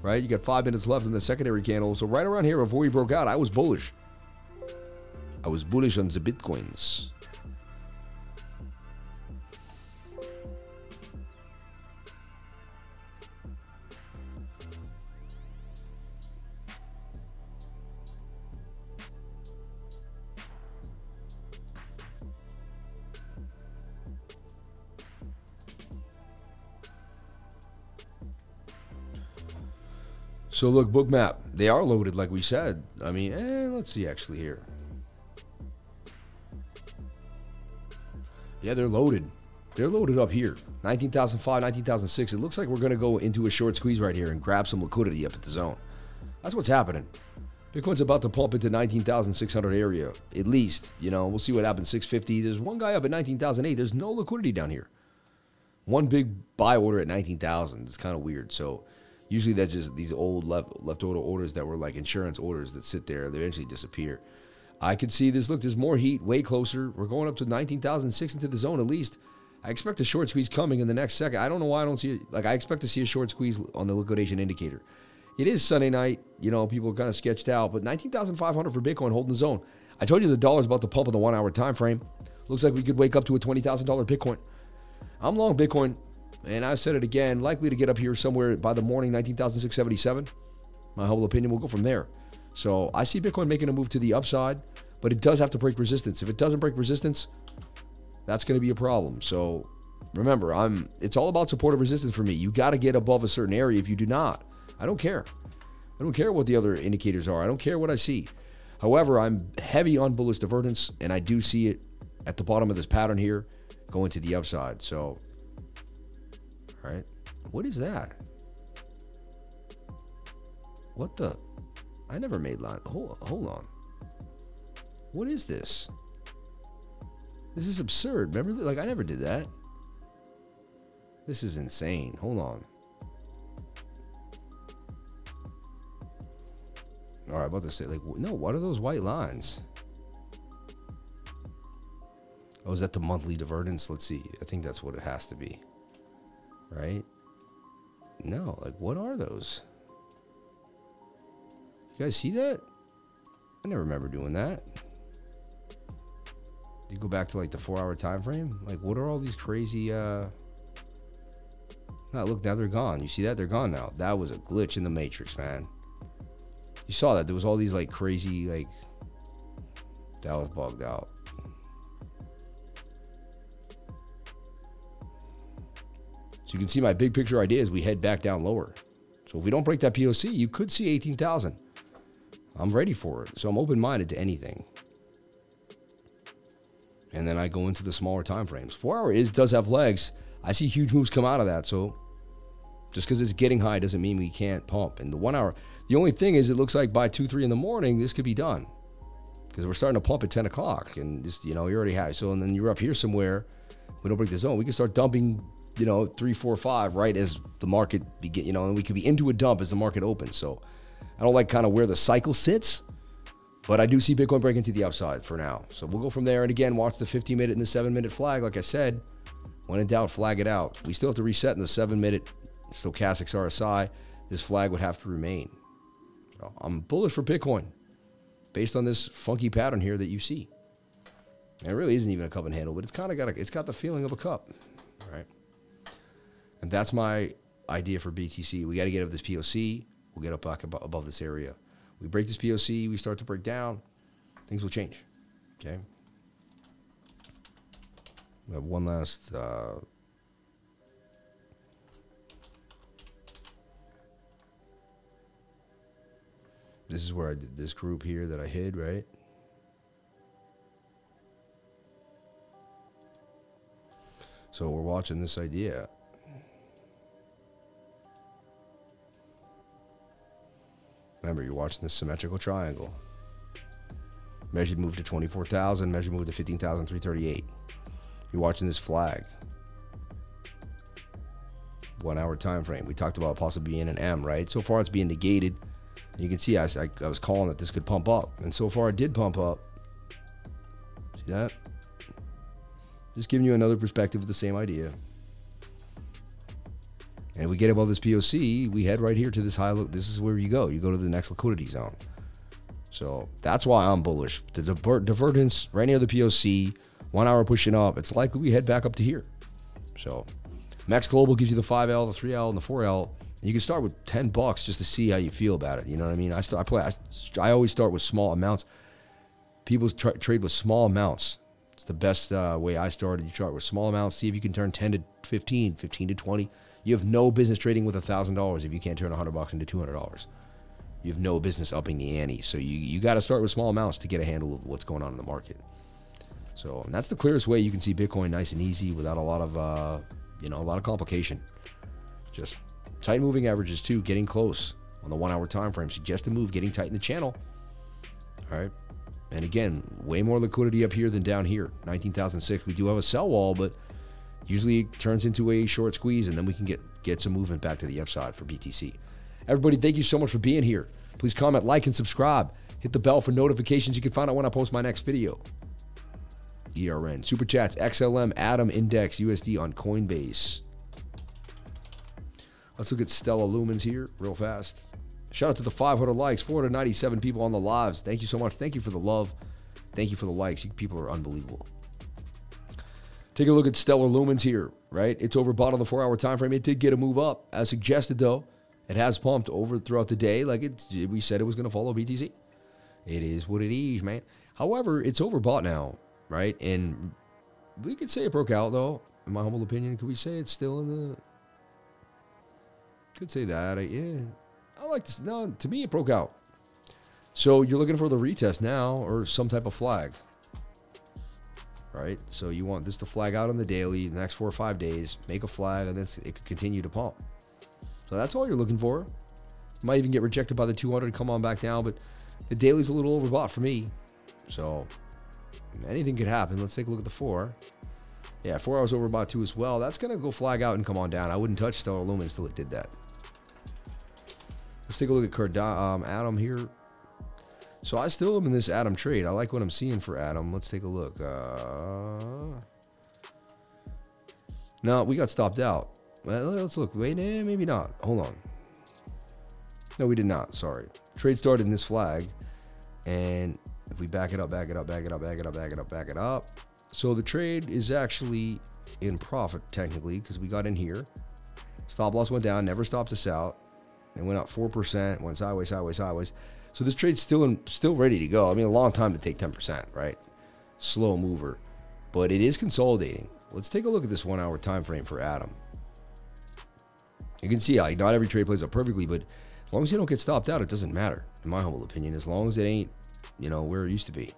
A: right? You got five minutes left in the secondary candle. So right around here, before we broke out, I was bullish. I was bullish on the Bitcoins. So look, Bookmap, they are loaded like we said. I mean, eh, let's see actually here. Yeah, they're loaded. They're loaded up here. 19,005, 19,006. It looks like we're going to go into a short squeeze right here and grab some liquidity up at the zone. That's what's happening. Bitcoin's about to pump into 19,600 area, at least. You know, we'll see what happens. 650. There's one guy up at 19,008. There's no liquidity down here. One big buy order at 19,000. It's kind of weird. So Usually that's just these old left order orders that were like insurance orders that sit there. They eventually disappear. I could see this. Look, there's more heat, way closer. We're going up to 19,006 into the zone at least. I expect a short squeeze coming in the next second. I don't know why I don't see it. Like, I expect to see a short squeeze on the liquidation indicator. It is Sunday night. You know, people are kind of sketched out, but 19,500 for Bitcoin holding the zone. I told you the dollar's about to pump in the one hour time frame. Looks like we could wake up to a $20,000 Bitcoin. I'm long Bitcoin and I said it again, likely to get up here somewhere by the morning, 19,677. My humble opinion will go from there. So I see Bitcoin making a move to the upside, but it does have to break resistance. If it doesn't break resistance, that's going to be a problem. So remember, I'm it's all about supportive resistance for me. You got to get above a certain area. If you do not, I don't care. I don't care what the other indicators are. I don't care what I see. However, I'm heavy on bullish divergence, and I do see it at the bottom of this pattern here going to the upside. So all right, what is that? What the? I never made line. Hold, hold on. What is this? This is absurd. Remember, like I never did that. This is insane. Hold on. All right, about to say, like, no, what are those white lines? Oh, is that the monthly divergence? Let's see. I think that's what it has to be right? No, like what are those? You guys see that? I never remember doing that. You go back to like the four hour time frame? Like what are all these crazy uh no, look, now they're gone. You see that? They're gone now. That was a glitch in the matrix, man. You saw that. There was all these like crazy, like that was bugged out. So you can see my big picture idea is we head back down lower. So if we don't break that POC, you could see 18,000. I'm ready for it. So I'm open minded to anything. And then I go into the smaller time frames. Four hour is does have legs. I see huge moves come out of that. So just because it's getting high doesn't mean we can't pump. And the one hour, the only thing is, it looks like by two, three in the morning, this could be done because we're starting to pump at 10 o'clock, and just you know you already have. So and then you're up here somewhere. We don't break the zone. We can start dumping, you know, three, four, five right as the market begin. You know, and we could be into a dump as the market opens. So I don't like kind of where the cycle sits. But I do see Bitcoin breaking to the upside for now. So we'll go from there. And again, watch the 15 minute and the 7 minute flag. Like I said, when in doubt, flag it out. We still have to reset in the 7 minute stochastics RSI. This flag would have to remain. So I'm bullish for Bitcoin based on this funky pattern here that you see. And it really isn't even a cup and handle, but it's kind of got a, it's got the feeling of a cup, right? And that's my idea for BTC. We got to get up this POC. We'll get up back above this area. We break this POC, we start to break down, things will change. Okay. We have one last. Uh, this is where I did this group here that I hid, right? So we're watching this idea. Remember, you're watching this symmetrical triangle. Measured move to 24,000, measured move to 15,338. You're watching this flag. One hour time frame. We talked about possibly being an M, right? So far it's being negated. You can see I, I, I was calling that this could pump up. And so far it did pump up. See that? Just giving you another perspective of the same idea. And we get above this POC, we head right here to this high look. This is where you go. You go to the next liquidity zone. So that's why I'm bullish. The diver- divergence right near the POC, one hour pushing up. It's likely we head back up to here. So MEXC Global gives you the 5L, the 3L, and the 4L. You can start with 10 bucks just to see how you feel about it. You know what I mean? I, start, I play. I, I always start with small amounts. People tra- trade with small amounts. It's the best uh, way I started. You start with small amounts. See if you can turn 10 to 15, 15 to 20. You have no business trading with $1,000 if you can't turn 100 bucks into $200. You have no business upping the ante. So you, you got to start with small amounts to get a handle of what's going on in the market. So that's the clearest way you can see Bitcoin nice and easy without a lot of, uh, you know, a lot of complication. Just tight moving averages too, getting close on the one hour time frame. Suggest a move, getting tight in the channel. All right. And again, way more liquidity up here than down here. 19,006. We do have a sell wall, but usually it turns into a short squeeze, and then we can get get some movement back to the upside for BTC. Everybody, thank you so much for being here. Please comment, like, and subscribe. Hit the bell for notifications. You can find out when I post my next video. ERN, Super Chats, XLM, Atom, Index, USD on Coinbase. Let's look at Stellar Lumens here real fast. Shout out to the 500 likes, 497 people on the lives. Thank you so much. Thank you for the love. Thank you for the likes. You people are unbelievable. Take a look at Stellar Lumens here, right? It's overbought on the four hour time frame. It did get a move up, as suggested though. It has pumped over throughout the day, like it, we said it was going to follow BTC. It is what it is, man. However, it's overbought now, right? And we could say it broke out though. In my humble opinion, could we say it's still in the? Could say that. I, yeah, I like this. No, to me, it broke out. So you're looking for the retest now, or some type of flag right? So you want this to flag out on the daily, the next four or five days, make a flag, and then it could continue to pump. So that's all you're looking for. Might even get rejected by the 200 and come on back down, but the daily's a little overbought for me. So anything could happen. Let's take a look at the four. Yeah, four hours overbought too as well. That's gonna go flag out and come on down. I wouldn't touch Stellar Lumen until it did that. Let's take a look at Cardano, um, Atom here. So I still am in this Atom trade. I like what I'm seeing for Atom. Let's take a look. Uh, no, we got stopped out. Well, let's look. Wait, eh, maybe not. Hold on. No, we did not. Sorry. Trade started in this flag. And if we back it up, back it up, back it up, back it up, back it up, back it up. So the trade is actually in profit technically because we got in here. Stop loss went down, never stopped us out. It went up 4%, went sideways, sideways, sideways. So this trade's still in, still ready to go. I mean, a long time to take 10%, right? Slow mover, but it is consolidating. Let's take a look at this one hour time frame for Atom. You can see like not every trade plays out perfectly, but as long as you don't get stopped out, it doesn't matter, in my humble opinion. As long as it ain't, you know, where it used to be.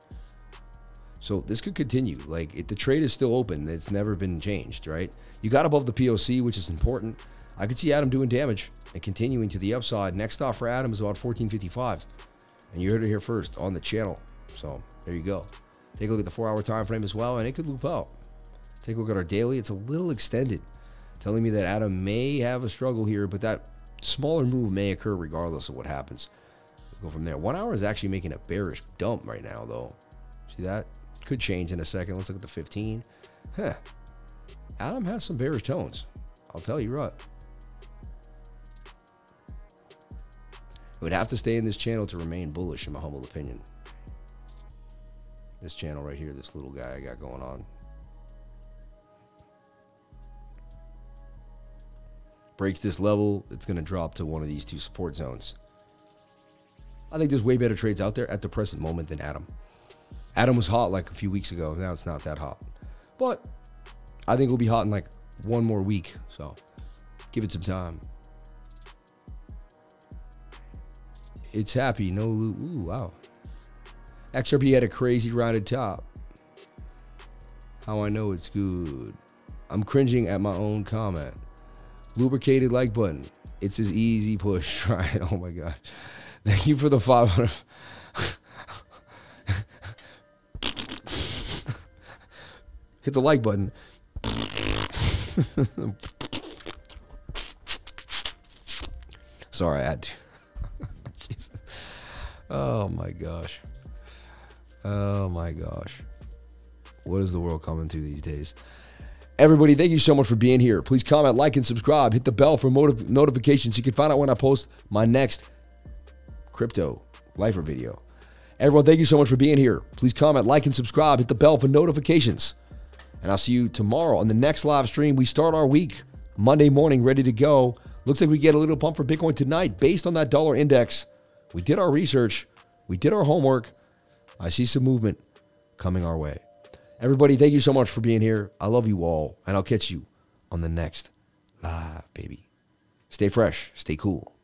A: So this could continue. Like if the trade is still open, it's never been changed, right? You got above the POC, which is important. I could see Atom doing damage and continuing to the upside. Next stop for Atom is about 1455. And you heard it here first on the channel. So there you go. Take a look at the four hour time frame as well, and it could loop out. Take a look at our daily. It's a little extended, telling me that Atom may have a struggle here, but that smaller move may occur regardless of what happens. We'll go from there. One hour is actually making a bearish dump right now, though. See that? Could change in a second. Let's look at the 15. Huh. Atom has some bearish tones. I'll tell you what. It would have to stay in this channel to remain bullish, in my humble opinion. This channel right here, this little guy I got going on. Breaks this level, it's going to drop to one of these two support zones. I think there's way better trades out there at the present moment than Atom. Atom was hot like a few weeks ago. Now it's not that hot. But I think it'll be hot in like one more week. So give it some time. It's happy. No loot. Ooh, wow. XRP had a crazy rounded top. How I know it's good. I'm cringing at my own comment. Lubricated like button. It's as easy push. *laughs* Try it. Oh my god. Thank you for the 500. *laughs* Hit the like button. *laughs* Sorry, I had to. Oh my gosh. Oh my gosh. What is the world coming to these days? Everybody, thank you so much for being here. Please comment, like, and subscribe. Hit the bell for motiv- notifications. You can find out when I post my next crypto lifer video. Everyone, thank you so much for being here. Please comment, like, and subscribe. Hit the bell for notifications. And I'll see you tomorrow on the next live stream. We start our week Monday morning, ready to go. Looks like we get a little pump for Bitcoin tonight based on that dollar index. We did our research, we did our homework. I see some movement coming our way. Everybody, thank you so much for being here. I love you all, and I'll catch you on the next live, baby. Stay fresh, stay cool.